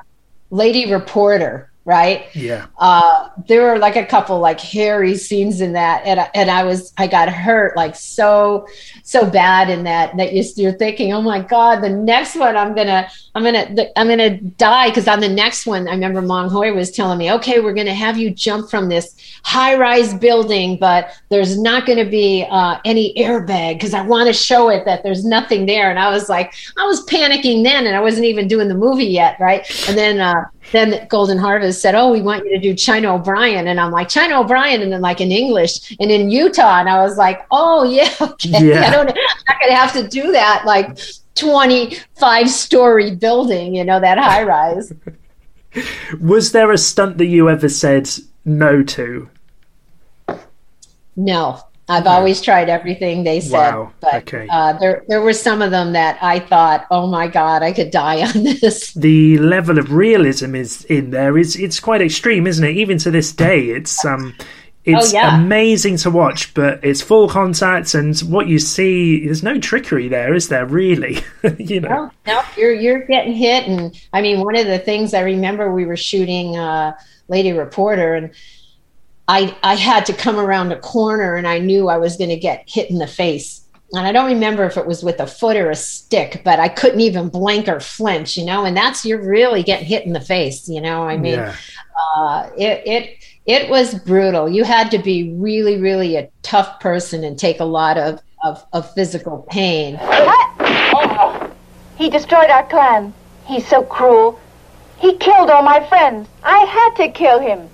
Lady Reporter, right? Yeah. Uh, there were like a couple like hairy scenes in that, and I, and I was I got hurt like so so bad in that that you're thinking, oh my god, the next one I'm gonna I'm gonna I'm gonna die because on the next one I remember Mang Hoi was telling me, okay, we're gonna have you jump from this high rise building, but there's not gonna be uh, any airbag because I want to show it that there's nothing there, and I was like, I was panicking then, and I wasn't even doing the movie yet, right? And then uh, then Golden Harvest said, "Oh, we want you to do China O'Brien," and I'm like China O'Brien, and then like in English and in Utah, and I was like, "Oh yeah, okay, yeah. I don't, I'm not gonna have to do that like 25 story building, you know, that high rise." Was there a stunt that you ever said no to? No, I've always tried everything they said, wow. but okay. uh, there there were some of them that I thought, oh my god, I could die on this. The level of realism is in there is it's quite extreme, isn't it? Even to this day, it's um, it's oh, yeah. amazing to watch, but it's full contact, and what you see, there's no trickery there, is there? Really, you know? No, no, you're you're getting hit, and I mean, one of the things I remember we were shooting uh, Lady Reporter, and I, I had to come around a corner and I knew I was going to get hit in the face. And I don't remember if it was with a foot or a stick, but I couldn't even blink or flinch, you know, and that's, you're really getting hit in the face, you know, I mean, yeah. uh, it, it, it was brutal. You had to be really, really a tough person and take a lot of, of, of physical pain. Oh, he destroyed our clan. He's so cruel. He killed all my friends. I had to kill him.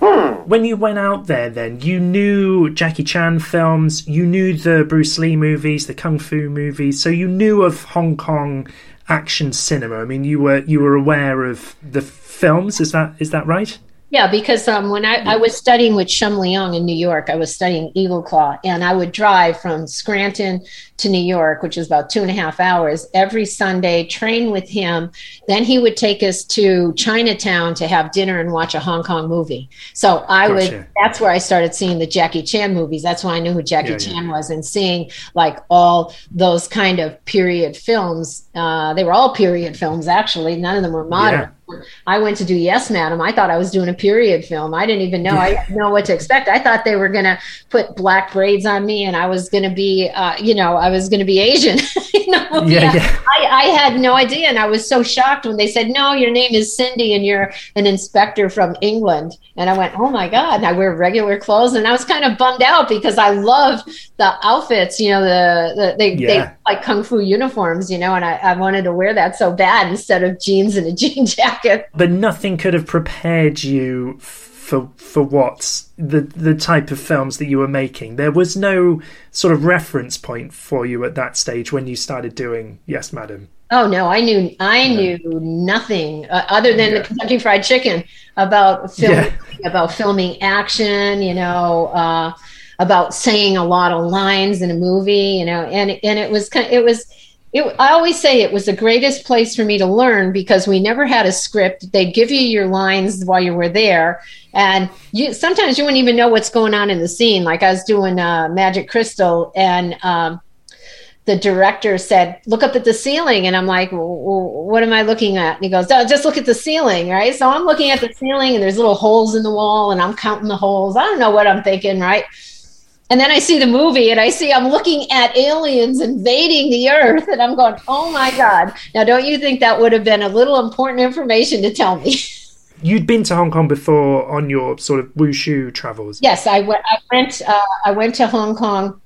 Hmm. When you went out there, then you knew Jackie Chan films, you knew the Bruce Lee movies, the kung fu movies, so you knew of Hong Kong action cinema. I mean, you were you were aware of the films. Is that is that right? Yeah, because um, when I, I, was studying with Shum Leong in New York, I was studying Eagle Claw, and I would drive from Scranton to New York, which is about two and a half hours, every Sunday, train with him. Then he would take us to Chinatown to have dinner and watch a Hong Kong movie. So I gotcha. would, that's where I started seeing the Jackie Chan movies. That's why I knew who Jackie yeah, Chan yeah. was, and seeing like all those kind of period films. Uh, they were all period films, actually, none of them were modern. Yeah I went to do Yes, Madam. I thought I was doing a period film. I didn't even know. I didn't know what to expect. I thought they were going to put black braids on me, and I was going to be, uh, you know, I was going to be Asian. you know? yeah, yeah. I, I, had no idea, and I was so shocked when they said, "No, your name is Cindy, and you're an inspector from England." And I went, "Oh my god!" And I wear regular clothes, and I was kind of bummed out because I love the outfits. You know, the, the they yeah. they like kung fu uniforms. You know, and I, I wanted to wear that so bad instead of jeans and a jean jacket But nothing could have prepared you for for what the the type of films that you were making. There was no sort of reference point for you at that stage when you started doing Yes, Madam. Oh no, I knew I knew nothing uh, other than yeah. the Kentucky Fried Chicken about filming yeah. about filming action. You know. Uh, about saying a lot of lines in a movie, you know, and and it was kind of, it was it, I always say it was the greatest place for me to learn because we never had a script. They'd give you your lines while you were there, and you sometimes you wouldn't even know what's going on in the scene. Like I was doing uh, Magic Crystal, and um, the director said, "Look up at the ceiling," and I'm like, "What am I looking at?" And he goes, oh, "Just look at the ceiling, right?" So I'm looking at the ceiling, and there's little holes in the wall, and I'm counting the holes. I don't know what I'm thinking, right? And then I see the movie and I see I'm looking at aliens invading the earth and I'm going, oh my God. Now, don't you think that would have been a little important information to tell me? You'd been to Hong Kong before on your sort of wushu travels. Yes, I, w- I went. Uh, I went to Hong Kong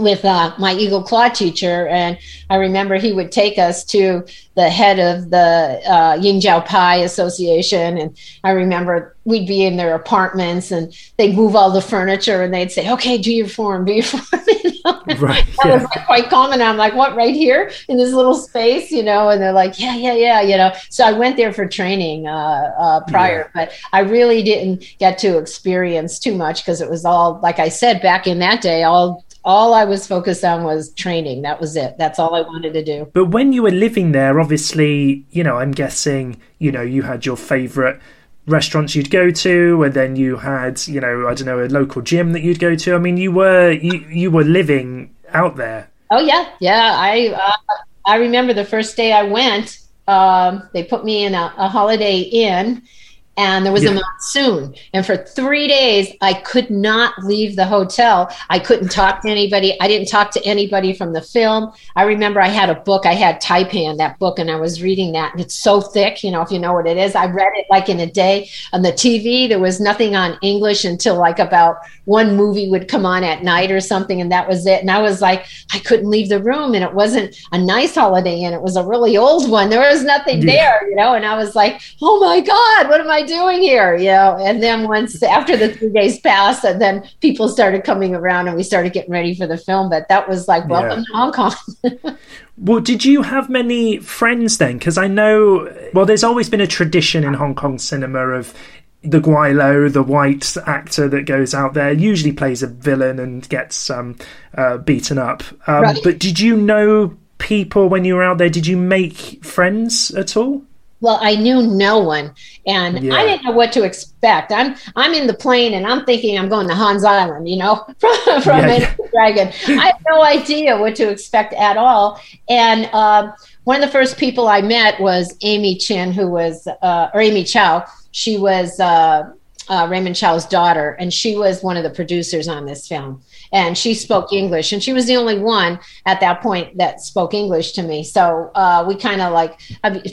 with uh, my Eagle Claw teacher, and I remember he would take us to the head of the uh, Ying Jiao Pai Association, and I remember we'd be in their apartments, and they'd move all the furniture, and they'd say, "Okay, do your form, do your form." you know? Right. that yeah. was like quite common. I'm like, "What? Right here in this little space?" You know, and they're like, "Yeah, yeah, yeah." You know, so I went there for training uh, uh prior, yeah. but I really didn't get to experience too much because it was all, like I said, back in that day, all all I was focused on was training. That was it. That's all I wanted to do. But when you were living there, obviously, you know, I'm guessing, you know, you had your favorite restaurants you'd go to and then you had you know i don't know a local gym that you'd go to i mean you were you, you were living out there oh yeah yeah i uh, i remember the first day i went um, they put me in a, a holiday inn and there was yeah. a monsoon. And for three days, I could not leave the hotel. I couldn't talk to anybody. I didn't talk to anybody from the film. I remember I had a book. I had Taipan, that book, and I was reading that. And it's so thick, you know, if you know what it is. I read it like in a day. On the TV, there was nothing on English until like about one movie would come on at night or something, and that was it. And I was like, I couldn't leave the room, and it wasn't a nice holiday, and it was a really old one. There was nothing yeah. there, you know. And I was like, oh my God, what am I doing here? You know. And then once after the three days passed, and then people started coming around, and we started getting ready for the film. But that was like, welcome yeah. to Hong Kong. Well, did you have many friends then? Because I know, well, there's always been a tradition in Hong Kong cinema of the Guilo, the white actor that goes out there, usually plays a villain and gets um, uh, beaten up. Um, right. But did you know people when you were out there? Did you make friends at all? Well, I knew no one, and yeah. I didn't know what to expect. I'm I'm in the plane, and I'm thinking I'm going to Hans Island, you know, from from yeah, Dragon. I had no idea what to expect at all, and. Uh, one of the first people I met was Amy Chin, who was, uh, or Amy Chow. She was uh, uh, Raymond Chow's daughter, and she was one of the producers on this film and she spoke English, and she was the only one at that point that spoke English to me. So uh, we kind of like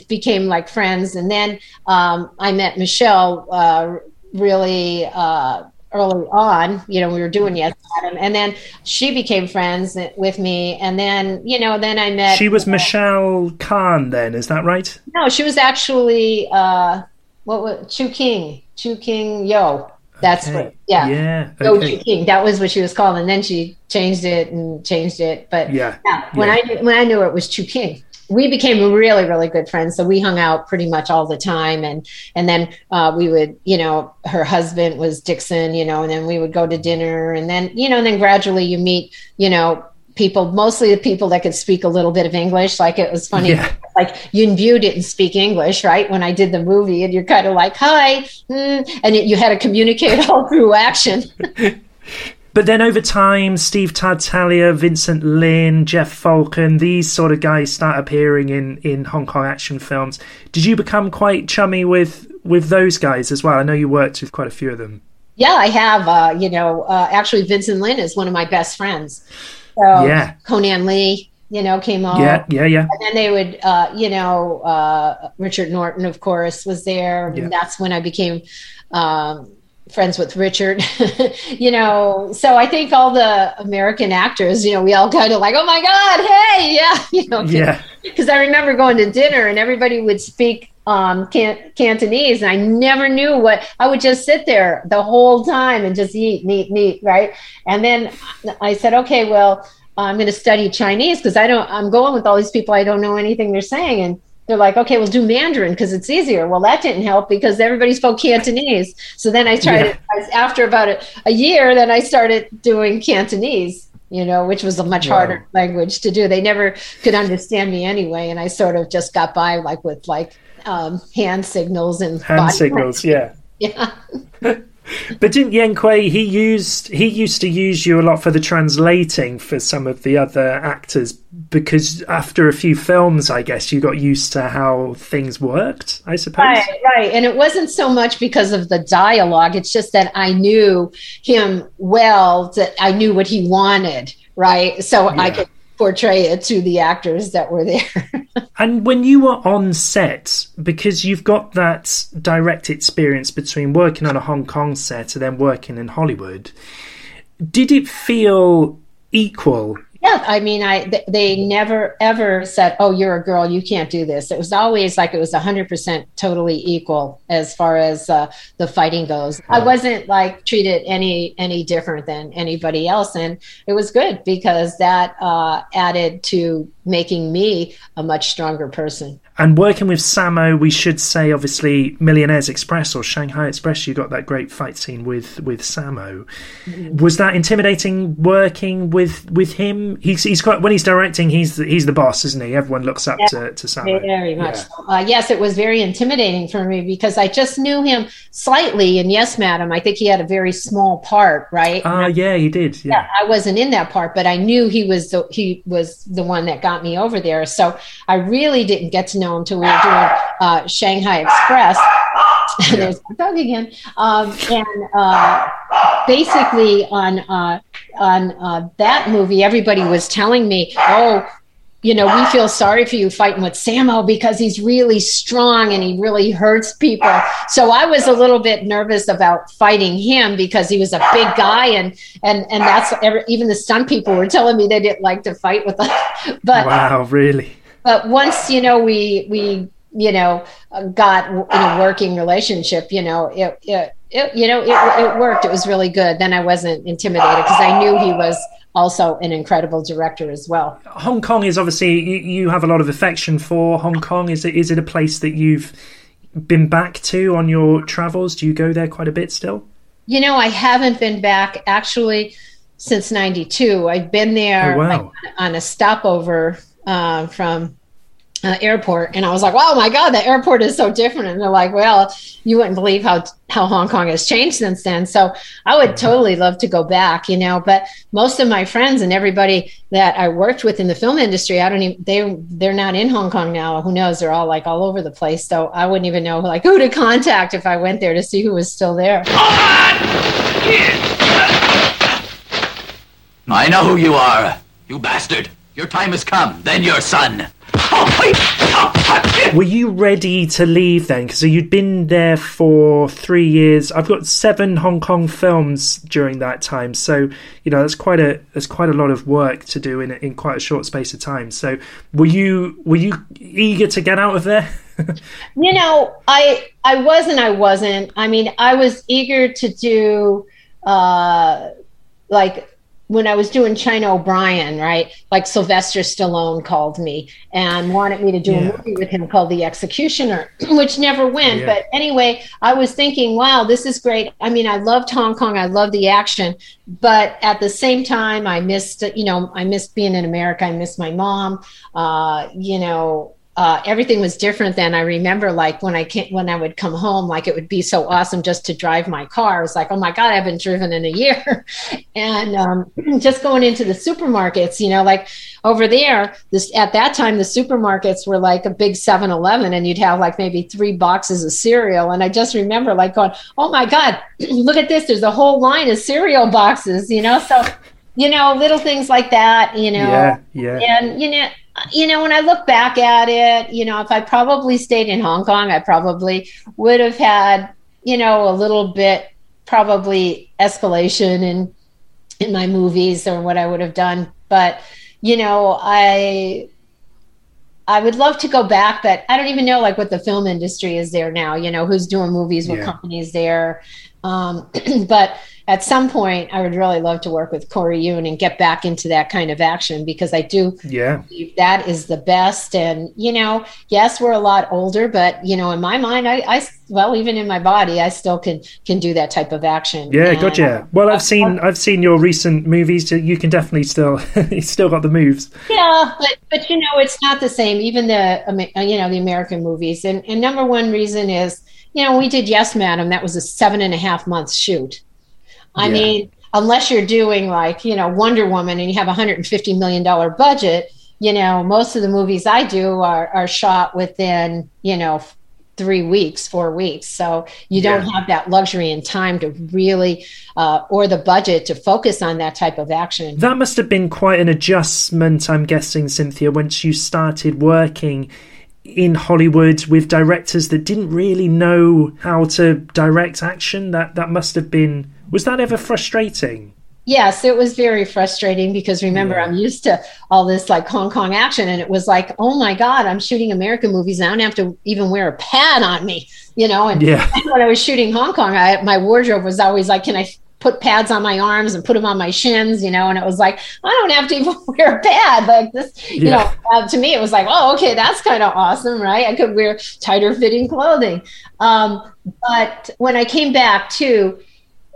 became like friends, and then um, I met Michelle uh, really uh, early on. You know, we were doing Yes Madam, and then she became friends with me, and then you know, then I met. She was Michelle Khan. Then is that right? No, she was actually uh, what was Chu King, Chu King Yo. That's okay. what, yeah. Yeah. Okay. King. That was what she was called, and then she changed it and changed it. But yeah, yeah when yeah. I when I knew it was Chu King, we became really really good friends. So we hung out pretty much all the time, and and then uh, we would, you know, her husband was Dickson, you know, and then we would go to dinner, and then you know, and then gradually you meet, you know, people, mostly the people that could speak a little bit of English. Like it was funny, yeah. Like Yuen Biao didn't speak English, right? When I did the movie, and you're kind of like, hi, mm, and it, you had to communicate all through action. But then over time, Steve Tartalia, Vincent Lyn, Jeff Falcon, these sort of guys start appearing in, in Hong Kong action films. Did you become quite chummy with, with those guys as well? I know you worked with quite a few of them. Yeah, I have. Uh, you know, uh, actually, Vincent Lyn is one of my best friends. So yeah. Conan Lee, you know, came on. Yeah, yeah, yeah. And then they would, uh, you know, uh, Richard Norton, of course, was there. Yeah. And that's when I became um, friends with Richard. you know, so I think all the American actors, you know, we all kind of like, oh my God, hey, yeah, you know, yeah. Because I remember going to dinner and everybody would speak um, can- Cantonese, and I never knew what I would just sit there the whole time and just eat, eat, eat, right? And then I said, okay, well, I'm going to study Chinese because I don't. I'm going with all these people I don't know anything they're saying, and they're like, okay, we'll do Mandarin because it's easier. Well, that didn't help because everybody spoke Cantonese. So then I tried yeah. it after about a, a, year. Then I started doing Cantonese, you know, which was a much wow. harder language to do. They never could understand me anyway, and I sort of just got by like with like um, hand signals and hand signals. Yeah. Yeah. but didn't Yuen Kwai he used he used to use you a lot for the translating for some of the other actors because after a few films I guess you got used to how things worked I suppose? Right right. And it wasn't so much because of the dialogue. It's just that I knew him well that I knew what he wanted right? So yeah. I could portray it to the actors that were there. and when you were on set, because you've got that direct experience between working on a Hong Kong set and then working in Hollywood, did it feel equal yeah, I mean, I they never ever said, "Oh, you're a girl, you can't do this." It was always like it was 100% totally equal as far as uh, the fighting goes. I wasn't like treated any any different than anybody else, and it was good because that uh, added to making me a much stronger person. And working with Sammo, we should say obviously Millionaires Express or Shanghai Express. You got that great fight scene with with Sammo. Mm-hmm. Was that intimidating working with with him? He's he's quite when he's directing, he's the, he's the boss, isn't he? Everyone looks up yeah, to to Sammo. Very much. Yeah. Uh, yes, it was very intimidating for me because I just knew him slightly. And yes, madam, I think he had a very small part, right? Ah, uh, yeah, he did. Yeah. yeah. I wasn't in that part, but I knew he was the, he was the one that got me over there. So I really didn't get to know until we were doing uh, Shanghai Express. Yeah. There's Doug again. Um, and uh, basically on uh, on uh, that movie, everybody was telling me, "Oh, you know, we feel sorry for you fighting with Sammo because he's really strong and he really hurts people. So I was a little bit nervous about fighting him because he was a big guy and and and that's even the stunt people were telling me they didn't like to fight with us. But wow, really? But once you know we we you know got in a working relationship, you know it, it, it you know it, it worked. It was really good. Then I wasn't intimidated because I knew he was also an incredible director as well. Hong Kong is obviously you, you have a lot of affection for Hong Kong. Is it is it a place that you've been back to on your travels? Do you go there quite a bit still? You know, I haven't been back actually since '92. I've been there oh, wow. on a stopover uh, from uh, airport. And i was like oh my god the airport is so different. And they're like well you wouldn't believe how how hong kong has changed since then. So i would totally love to go back you know but most of my friends and everybody that i worked with in the film industry i don't even they they're not in hong kong now. Who knows? They're all like all over the place. So i wouldn't even know like who to contact if i went there to see who was still there. I know who you are you bastard your time has come then your son were you ready to leave then? Because you'd been there for three years. I've got seven Hong Kong films during that time, so you know that's quite a that's quite a lot of work to do in in quite a short space of time. So, were you were you eager to get out of there? you know, I I wasn't. I wasn't. I mean, I was eager to do uh, like when I was doing China O'Brien, right? Like Sylvester Stallone called me and wanted me to do yeah. a movie with him called The Executioner, which never went. Yeah. But anyway, I was thinking, wow, this is great. I mean, I loved Hong Kong. I loved the action. But at the same time, I missed, you know, I missed being in America. I missed my mom. Uh, you know, uh, everything was different then. I remember like when I came, when I would come home, like it would be so awesome just to drive my car. It was like, oh my God, I haven't driven in a year. and um, just going into the supermarkets, you know, like over there, this at that time, the supermarkets were like a big 7 Eleven and you'd have like maybe three boxes of cereal. And I just remember like going, oh my God, look at this. There's a whole line of cereal boxes, you know? So, you know, little things like that, you know. Yeah, yeah. And, you know, you know, when I look back at it, you know, if I probably stayed in Hong Kong, I probably would have had, you know, a little bit probably escalation in in my movies or what I would have done. But, you know, I I would love to go back, but I don't even know like what the film industry is there now, you know, who's doing movies, what yeah. companies there. Um, but at some point, I would really love to work with Corey Yuen and get back into that kind of action because I do yeah that is the best. And you know, yes, we're a lot older, but you know, in my mind, I, I well, even in my body, I still can can do that type of action. Yeah, and, gotcha. Well, I've seen I've seen your recent movies. You can definitely still you still got the moves. Yeah, but but you know, it's not the same. Even the uh, you know the American movies, and and number one reason is you know we did Yes, Madam. That was a seven and a half month shoot I yeah. mean, unless you're doing like, you know, Wonder Woman and you have a $150 million budget, you know, most of the movies I do are, are shot within, you know, three weeks, four weeks. So you don't yeah. have that luxury and time to really, uh, or the budget to focus on that type of action. That must have been quite an adjustment, I'm guessing, Cynthia, once you started working in Hollywood with directors that didn't really know how to direct action. That that must have been was that ever frustrating? Yes, it was very frustrating because remember, yeah. I'm used to all this like Hong Kong action, and it was like, oh my God, I'm shooting American movies. And I don't have to even wear a pad on me, you know. And yeah. when I was shooting Hong Kong, I, my wardrobe was always like, can I put pads on my arms and put them on my shins, you know, and it was like, I don't have to even wear a pad like this, you yeah. know, uh, to me, it was like, oh, okay, that's kind of awesome, right? I could wear tighter fitting clothing. Um, but when I came back to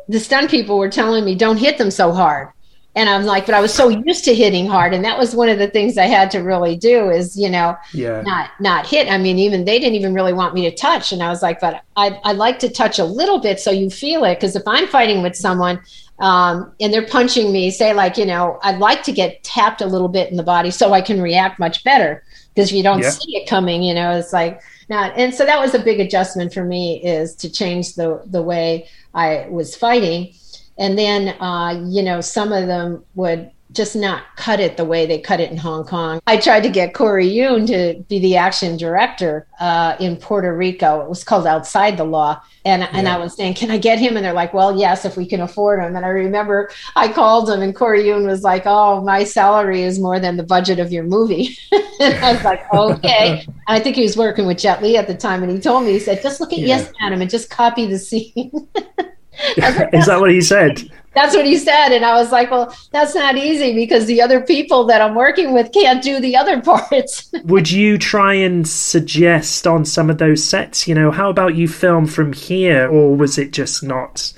the stunt people were telling me don't hit them so hard and i'm like but i was so used to hitting hard and that was one of the things i had to really do is you know yeah. not not hit i mean even they didn't even really want me to touch and i was like but i i like to touch a little bit so you feel it because if i'm fighting with someone um, and they're punching me say like you know i'd like to get tapped a little bit in the body so i can react much better because if you don't yeah. see it coming you know it's like not. And so that was a big adjustment for me is to change the the way I was fighting. And then, uh, you know, some of them would just not cut it the way they cut it in Hong Kong. I tried to get Corey Yuen to be the action director uh, in Puerto Rico. It was called Outside the Law. And, yeah. and I was saying, can I get him? And they're like, well, yes, if we can afford him. And I remember I called him and Corey Yuen was like, oh, my salary is more than the budget of your movie. and I was like, okay. I think he was working with Jet Li at the time. And he told me, he said, just look at yeah. Yes Madam and just copy the scene. is that what he said? That's what he said. And I was like, well, that's not easy because the other people that I'm working with can't do the other parts. Would you try and suggest on some of those sets, you know, how about you film from here? Or was it just not?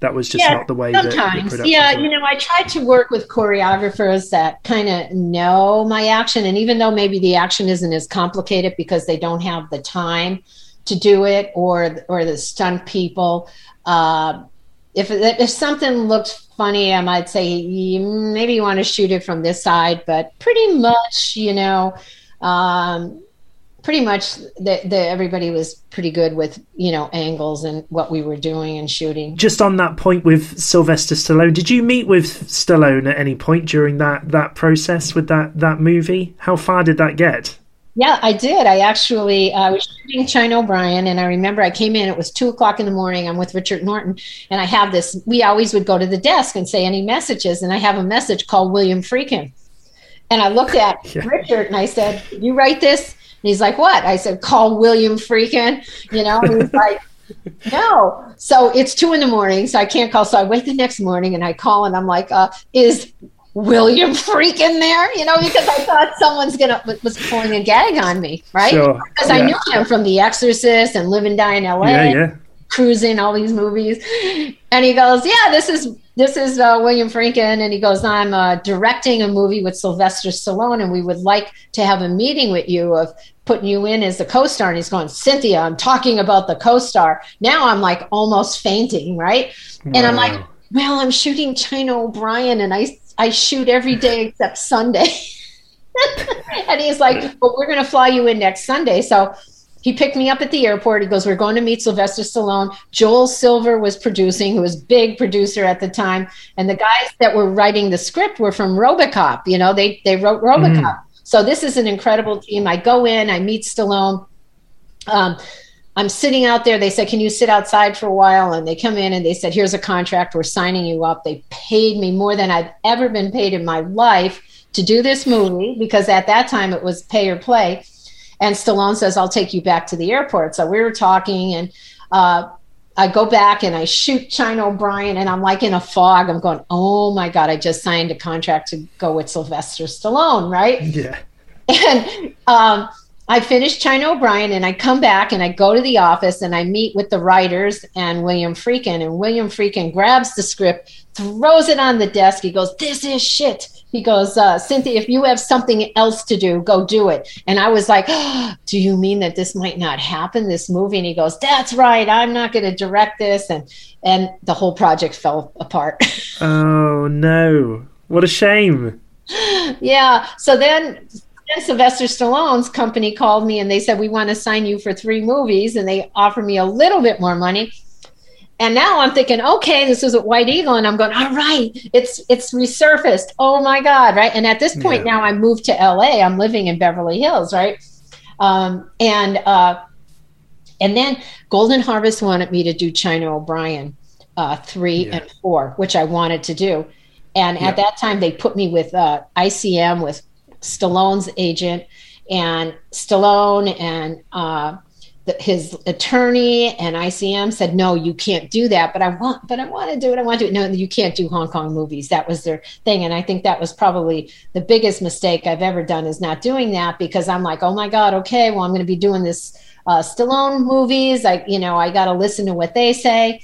That was just yeah, not the way. Sometimes, that yeah, you know, I tried to work with choreographers that kind of know my action, and even though maybe the action isn't as complicated because they don't have the time to do it, or or the stunt people, uh, if if something looked funny, I might say maybe you want to shoot it from this side, but pretty much, you know, um, pretty much the, the, everybody was pretty good with you know angles and what we were doing and shooting. Just on that point with Sylvester Stallone, did you meet with Stallone at any point during that that process with that that movie? How far did that get? Yeah, I did. I actually uh, was shooting China O'Brien, and I remember I came in. It was two o'clock in the morning. I'm with Richard Norton, and I have this. We always would go to the desk and say any messages, and I have a message called William Friedkin. And I looked at yeah. Richard and I said, "You write this?" And he's like, "What?" I said, "Call William Friedkin." You know, and he's like. no. So it's two in the morning, so I can't call. So I wait the next morning and I call and I'm like, uh, is William Friedkin there, you know, because I thought someone's gonna was pulling a gag on me, right? Sure. Because yeah. I knew him from The Exorcist and Live and Die in L.A. Yeah, yeah. Cruising, all these movies, and he goes, "Yeah, this is this is uh, William Friedkin," and he goes, "I'm uh, directing a movie with Sylvester Stallone, and we would like to have a meeting with you of putting you in as the co-star." And he's going, "Cynthia, I'm talking about the co-star." Now I'm like almost fainting, right? Wow. And I'm like, "Well, I'm shooting China O'Brien, and I." I shoot every day except Sunday. and he's like, Well, we're going to fly you in next Sunday. So he picked me up at the airport. He goes, We're going to meet Sylvester Stallone. Joel Silver was producing, who was big producer at the time. And the guys that were writing the script were from Robocop. You know, they, they wrote Robocop. Mm. So this is an incredible team. I go in, I meet Stallone. Um, I'm sitting out there. They said, Can you sit outside for a while? And they come in and they said, Here's a contract. We're signing you up. They paid me more than I've ever been paid in my life to do this movie because at that time it was pay or play. And Stallone says, I'll take you back to the airport. So we were talking and uh, I go back and I shoot China O'Brien and I'm like in a fog. I'm going, oh my God, I just signed a contract to go with Sylvester Stallone, right? Yeah. And um, I finish China O'Brien and I come back and I go to the office and I meet with the writers and William Friedkin. And William Friedkin grabs the script, throws it on the desk. He goes, This is shit. He goes, uh, Cynthia, if you have something else to do, go do it. And I was like, oh, Do you mean that this might not happen, this movie? And he goes, That's right. I'm not going to direct this. And, and the whole project fell apart. oh, no. What a shame. Yeah. So then then Sylvester Stallone's company called me and they said, We want to sign you for three movies. And they offered me a little bit more money. And now I'm thinking, okay, this is a White Eagle. And I'm going, all right, it's it's resurfaced. Oh my God. Right. And at this point yeah. now I moved to LA. I'm living in Beverly Hills, right? Um, and uh, and then Golden Harvest wanted me to do China O'Brien uh, three yeah. and four, which I wanted to do. And yeah. at that time, they put me with uh, ICM with Stallone's agent, and Stallone and uh, the, his attorney and ICM said, "No, you can't do that." But I want, but I want to do it. I want to do it. No, you can't do Hong Kong movies. That was their thing, and I think that was probably the biggest mistake I've ever done is not doing that because I'm like, oh my god, okay, well I'm going to be doing this uh, Stallone movies. I, you know, I got to listen to what they say,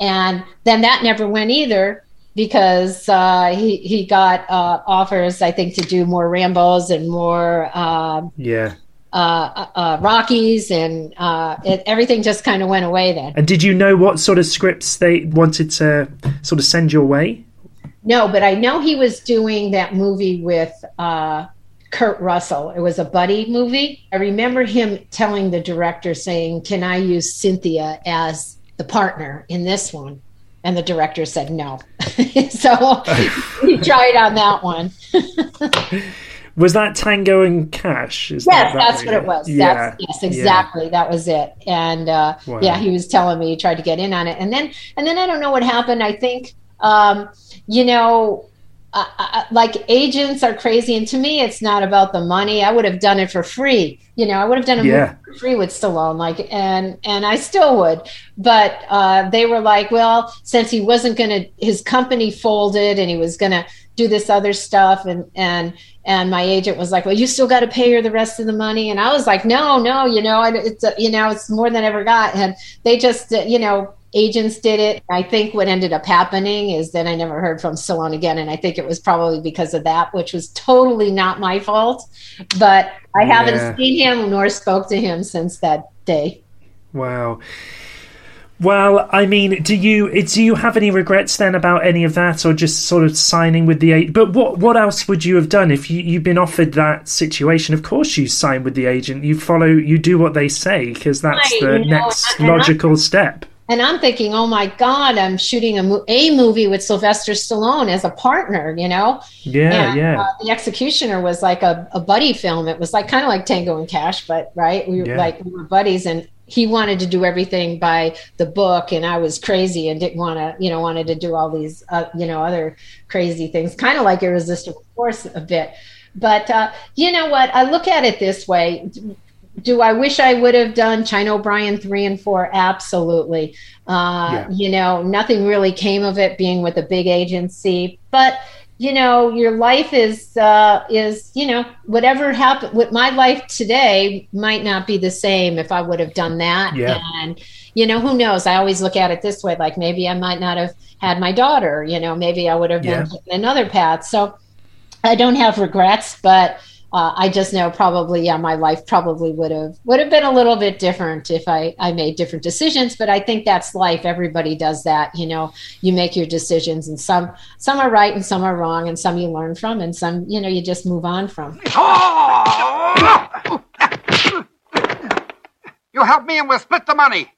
and then that never went either because uh, he he got uh, offers, I think, to do more Rambo's and more uh, yeah uh, uh, Rockies, and uh, it, everything just kind of went away then. And did you know what sort of scripts they wanted to sort of send your way? No, but I know he was doing that movie with Kurt Russell. It was a buddy movie. I remember him telling the director, saying, Can I use Cynthia as the partner in this one? And the director said no. so he tried on that one. was that Tango and Cash? Is yes, that, that that's what it was. Yeah. That's, yes, exactly. Yeah. That was it. And uh, wow. yeah, he was telling me he tried to get in on it, and then and then I don't know what happened. I think um, you know uh, like agents are crazy and to me it's not about the money. I would have done it for free. You know i would have done it yeah. for free with stallone like and and i still would. But uh, they were like well since he wasn't gonna his company folded and he was gonna do this other stuff and and and my agent was like well you still got to pay her the rest of the money. And i was like no no you know it's you know it's more than I ever got. And they just you know agents did it. I think what ended up happening is that I never heard from Stallone again. And I think it was probably because of that, which was totally not my fault. But I yeah. haven't seen him nor spoke to him since that day. Wow. Well, I mean, do you do you have any regrets then about any of that, or just sort of signing with the agent? But what what else would you have done if you you've been offered that situation? Of course, you sign with the agent. You follow, you do what they say because that's right, the know, next logical step. And I'm thinking, oh my God, I'm shooting a, mo- a movie with Sylvester Stallone as a partner, you know? Yeah, and, yeah. Uh, the Executioner was like a, a buddy film. It was like kind of like Tango and Cash, but right? We were yeah. like, we were buddies and he wanted to do everything by the book and I was crazy and didn't want to, you know, wanted to do all these, uh, you know, other crazy things, kind of like Irresistible Force a bit. But uh, you know what? I look at it this way do I wish I would have done China O'Brien three and four? Absolutely. Uh, yeah. You know, nothing really came of it being with a big agency, but you know, your life is uh, is you know whatever happened. With my life today might not be the same if I would have done that. Yeah. And you know, who knows? I always look at it this way: like maybe I might not have had my daughter. You know, maybe I would have yeah. been another path. So I don't have regrets, but uh, I just know probably yeah my life probably would have would have been a little bit different if I I made different decisions but I think that's life. Everybody does that you know you make your decisions and some some are right and some are wrong and some you learn from and some you know you just move on from. You help me and we'll split the money.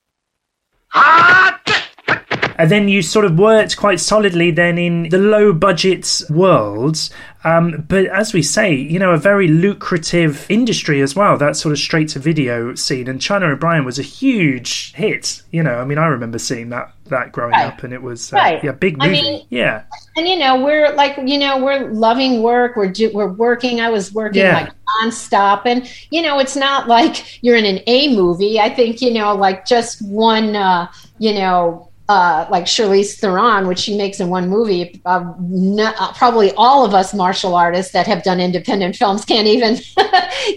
And then you sort of worked quite solidly then in the low budget worlds um, but as we say, you know, a very lucrative industry as well, that sort of straight to video scene. And China O'Brien was a huge hit. You know, I mean, I remember seeing that that growing right. up, and it was uh, right. yeah, big movie. I mean, yeah, and you know, we're like, you know, we're loving work. We're do, we're working. I was working yeah. like nonstop, and you know, it's not like you're in an A movie. I think you know, like just one, uh, you know uh, like Charlize Theron, which she makes in one movie. Uh, not, uh, probably all of us martial artists that have done independent films can't even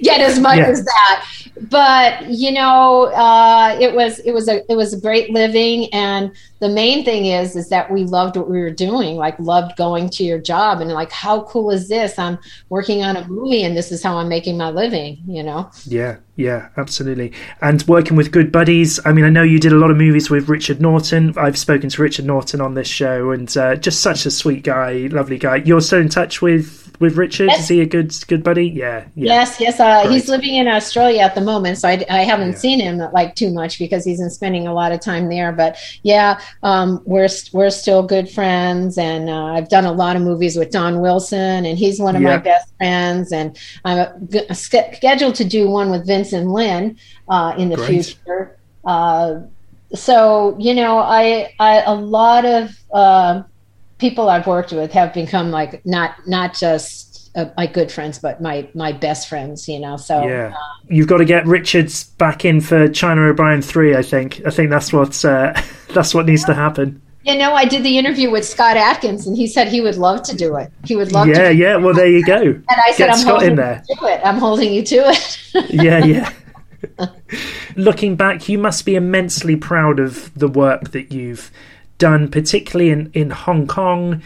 get as much as that. But you know, uh, it was it was a it was a great living, and the main thing is is that we loved what we were doing. Like loved going to your job, and like how cool is this? I'm working on a movie, and this is how I'm making my living. You know? Yeah, yeah, absolutely. And working with good buddies. I mean, I know you did a lot of movies with Richard Norton. I've spoken to Richard Norton on this show, and uh, just such a sweet guy, lovely guy. You're still in touch with with Richard? Yes. Is he a good good buddy? Yeah. yeah. Yes, yes. Uh, he's living in Australia at the moment, so I, I haven't yeah. seen him like too much because he's been spending a lot of time there. But yeah, um, we're we're still good friends, and uh, I've done a lot of movies with Don Wilson, and he's one of yeah. my best friends. And I'm scheduled to do one with Vincent Lyn uh, in the Great. future. Uh, so you know, I, I a lot of uh, people I've worked with have become like not not just uh, my good friends, but my my best friends. You know, so yeah, um, you've got to get Richards back in for China O'Brien three. I think I think that's what uh, that's what needs to happen. You know, I did the interview with Scott Adkins, and he said he would love to do it. He would love. Yeah, to yeah. Well, there you go. And I said, Get "I'm Scott holding in there. you to it. I'm holding you to it." yeah, yeah. Looking back, you must be immensely proud of the work that you've done, particularly in, in Hong Kong,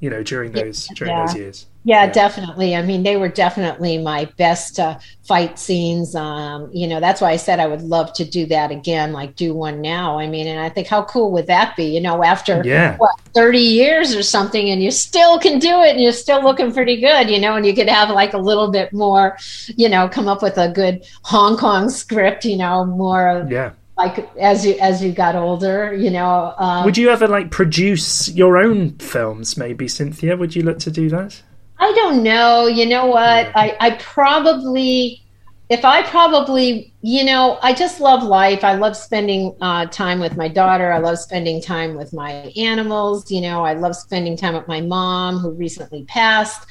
you know, during those during yeah. those years. Yeah, definitely. I mean, they were definitely my best uh, fight scenes. Um, you know, that's why I said I would love to do that again, like do one now. I mean, and I think how cool would that be? You know, after yeah. what, 30 years or something, and you still can do it and you're still looking pretty good, you know, and you could have like a little bit more, you know, come up with a good Hong Kong script, you know, more. Yeah like as you as you got older you know um, would you ever like produce your own films maybe cynthia would you look to do that I don't know. You know what? I, I probably, if I probably, you know, I just love life. I love spending uh, time with my daughter. I love spending time with my animals. You know, I love spending time with my mom who recently passed.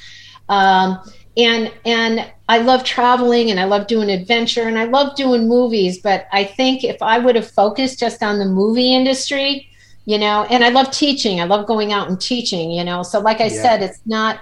Um, and and I love traveling and I love doing adventure and I love doing movies. But I think if I would have focused just on the movie industry, you know, and I love teaching. I love going out and teaching. You know, so like I yeah. said, it's not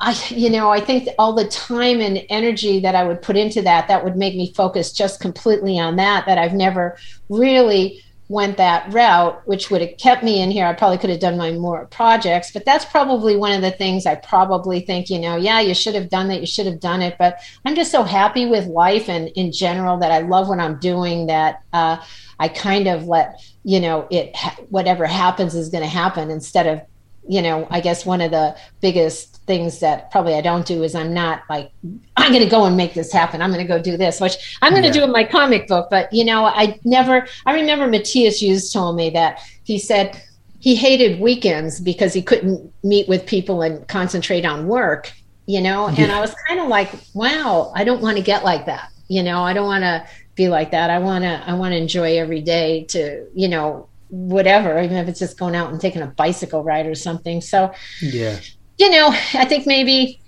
I, you know, I think all the time and energy that I would put into that, that would make me focus just completely on that, that I've never really went that route, which would have kept me in here. I probably could have done my more projects, but that's probably one of the things I probably think, you know, yeah, you should have done that. You should have done it. But I'm just so happy with life and in general that I love what I'm doing that uh, I kind of let, you know, it, whatever happens is going to happen instead of, you know, I guess one of the biggest things that probably I don't do is I'm not like I'm going to go and make this happen. I'm going to go do this, which I'm going to yeah. do in my comic book. But you know, I never. I remember Matthias Hues told me that he said he hated weekends because he couldn't meet with people and concentrate on work. You know, yeah. and I was kind of like, wow, I don't want to get like that. You know, I don't want to be like that. I want to. I want to enjoy every day to you know whatever, even if it's just going out and taking a bicycle ride or something. So yeah you know, I think maybe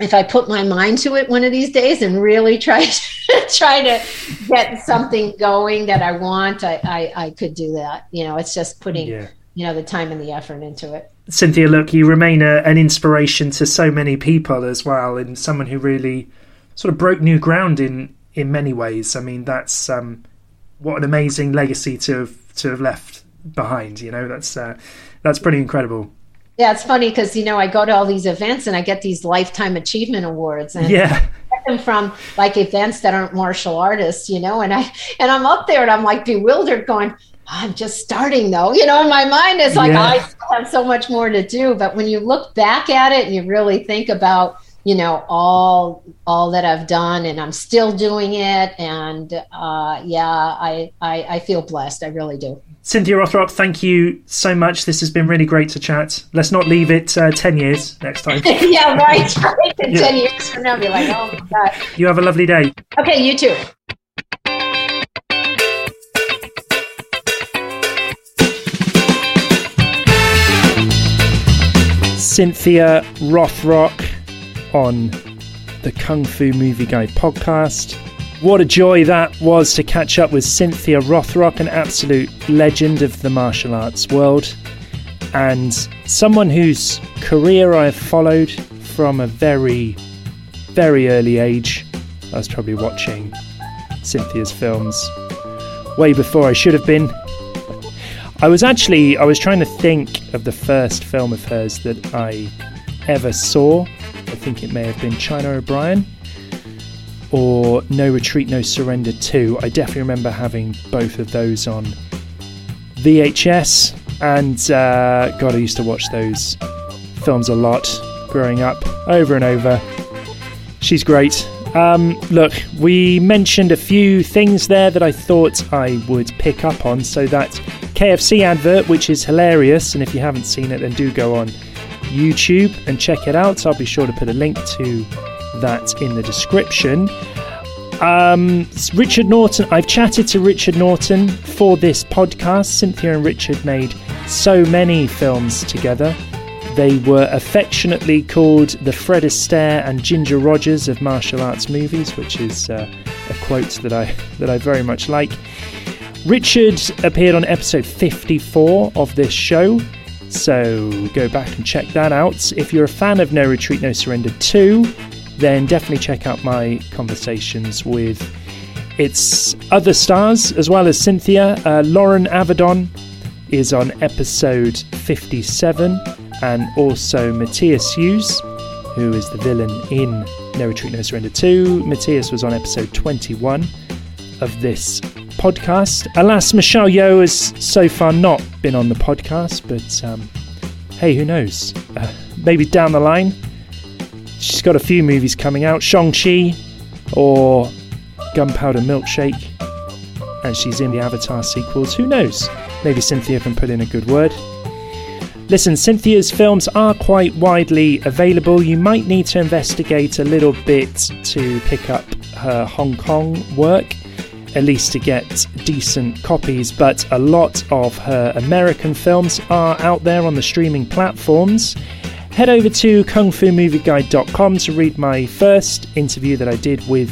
if I put my mind to it one of these days and really try to try to get something going that I want, I, I, I could do that. You know, it's just putting yeah. you know the time and the effort into it. Cynthia, look, you remain a, an inspiration to so many people as well, and someone who really sort of broke new ground in in many ways. I mean, that's um, what an amazing legacy to have to have left behind. You know, that's uh, that's pretty incredible. Yeah, it's funny because you know I go to all these events and I get these lifetime achievement awards, and yeah, them from like events that aren't martial artists, you know. And I and I'm up there and I'm like bewildered, going, I'm just starting though, you know. In my mind, it's like yeah. Oh, I have so much more to do. But when you look back at it and you really think about you know all all that I've done and I'm still doing it. And uh, yeah I, I I feel blessed. I really do. Cynthia Rothrock thank you so much. This has been really great to chat. Let's not leave it uh, 10 years next time. Yeah right yeah. 10 years from now be like oh my god. You have a lovely day. Okay you too. Cynthia Rothrock on the Kung Fu Movie Guide podcast. What a joy that was to catch up with Cynthia Rothrock, an absolute legend of the martial arts world, and someone whose career I've followed from a very, very early age. I was probably watching Cynthia's films way before I should have been. I was actually I was trying to think of the first film of hers that I ever saw I think it may have been China O'Brien or No Retreat, No Surrender 2. I definitely remember having both of those on VHS, and uh, God, I used to watch those films a lot growing up, over and over. She's great. Um, look, we mentioned a few things there that I thought I would pick up on. So that KFC advert, which is hilarious, and if you haven't seen it, then do go on YouTube and check it out. I'll be sure to put a link to that in the description. Um, Richard Norton, I've chatted to Richard Norton for this podcast. Cynthia and Richard made so many films together. They were affectionately called the Fred Astaire and Ginger Rogers of martial arts movies, which is uh, a quote that I that I very much like. Richard appeared on episode 54 of this show, so go back and check that out. If you're a fan of No Retreat, No Surrender 2, then definitely check out my conversations with its other stars as well as Cynthia. Uh, Loren Avedon is on episode 57, and also Matthias Hues, who is the villain in No Retreat, No Surrender 2. Matthias was on episode 21 of this podcast. Alas, Michelle Yeoh has so far not been on the podcast, but um, hey, who knows? Uh, maybe down the line. She's got a few movies coming out Shang-Chi or Gunpowder Milkshake, and she's in the Avatar sequels. Who knows? Maybe Cynthia can put in a good word. Listen, Cynthia's films are quite widely available. You might need to investigate a little bit to pick up her Hong Kong work, at least to get decent copies, but a lot of her American films are out there on the streaming platforms. Head over to kungfumovieguide.com to read my first interview that I did with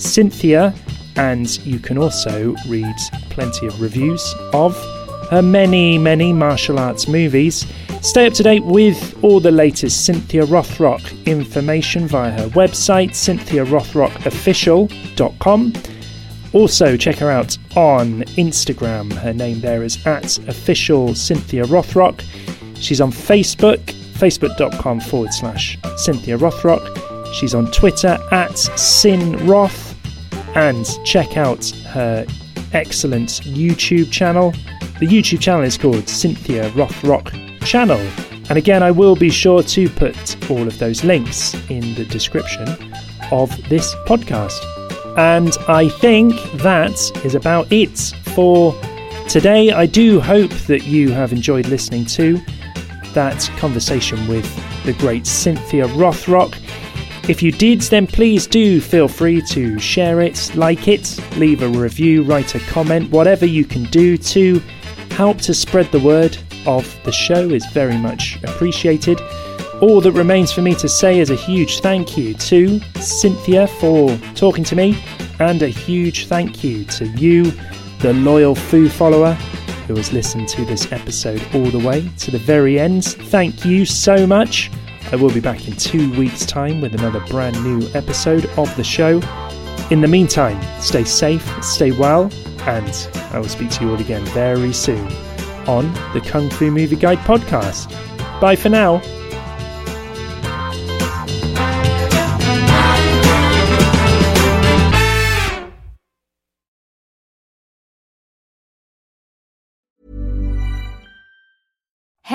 Cynthia, and you can also read plenty of reviews of her many, many martial arts movies. Stay up to date with all the latest Cynthia Rothrock information via her website, cynthiarothrockofficial.com. Also, check her out on Instagram. Her name there is at official Cynthia Rothrock. She's on Facebook, facebook.com forward slash Cynthia Rothrock. She's on Twitter at Sin Roth. And check out her excellent YouTube channel. The YouTube channel is called Cynthia Rothrock channel. And again, I will be sure to put all of those links in the description of this podcast. And I think that is about it for today. I do hope that you have enjoyed listening to that conversation with the great Cynthia Rothrock. If you did, then please do feel free to share it, like it, leave a review, write a comment, whatever you can do to help to spread the word of the show is very much appreciated. All that remains for me to say is a huge thank you to Cynthia for talking to me, and a huge thank you to you, the loyal Fu follower, who has listened to this episode all the way to the very end. Thank you so much. I will be back in two weeks' time with another brand new episode of the show. In the meantime, stay safe, stay well, and I will speak to you all again very soon on the Kung Fu Movie Guide podcast. Bye for now.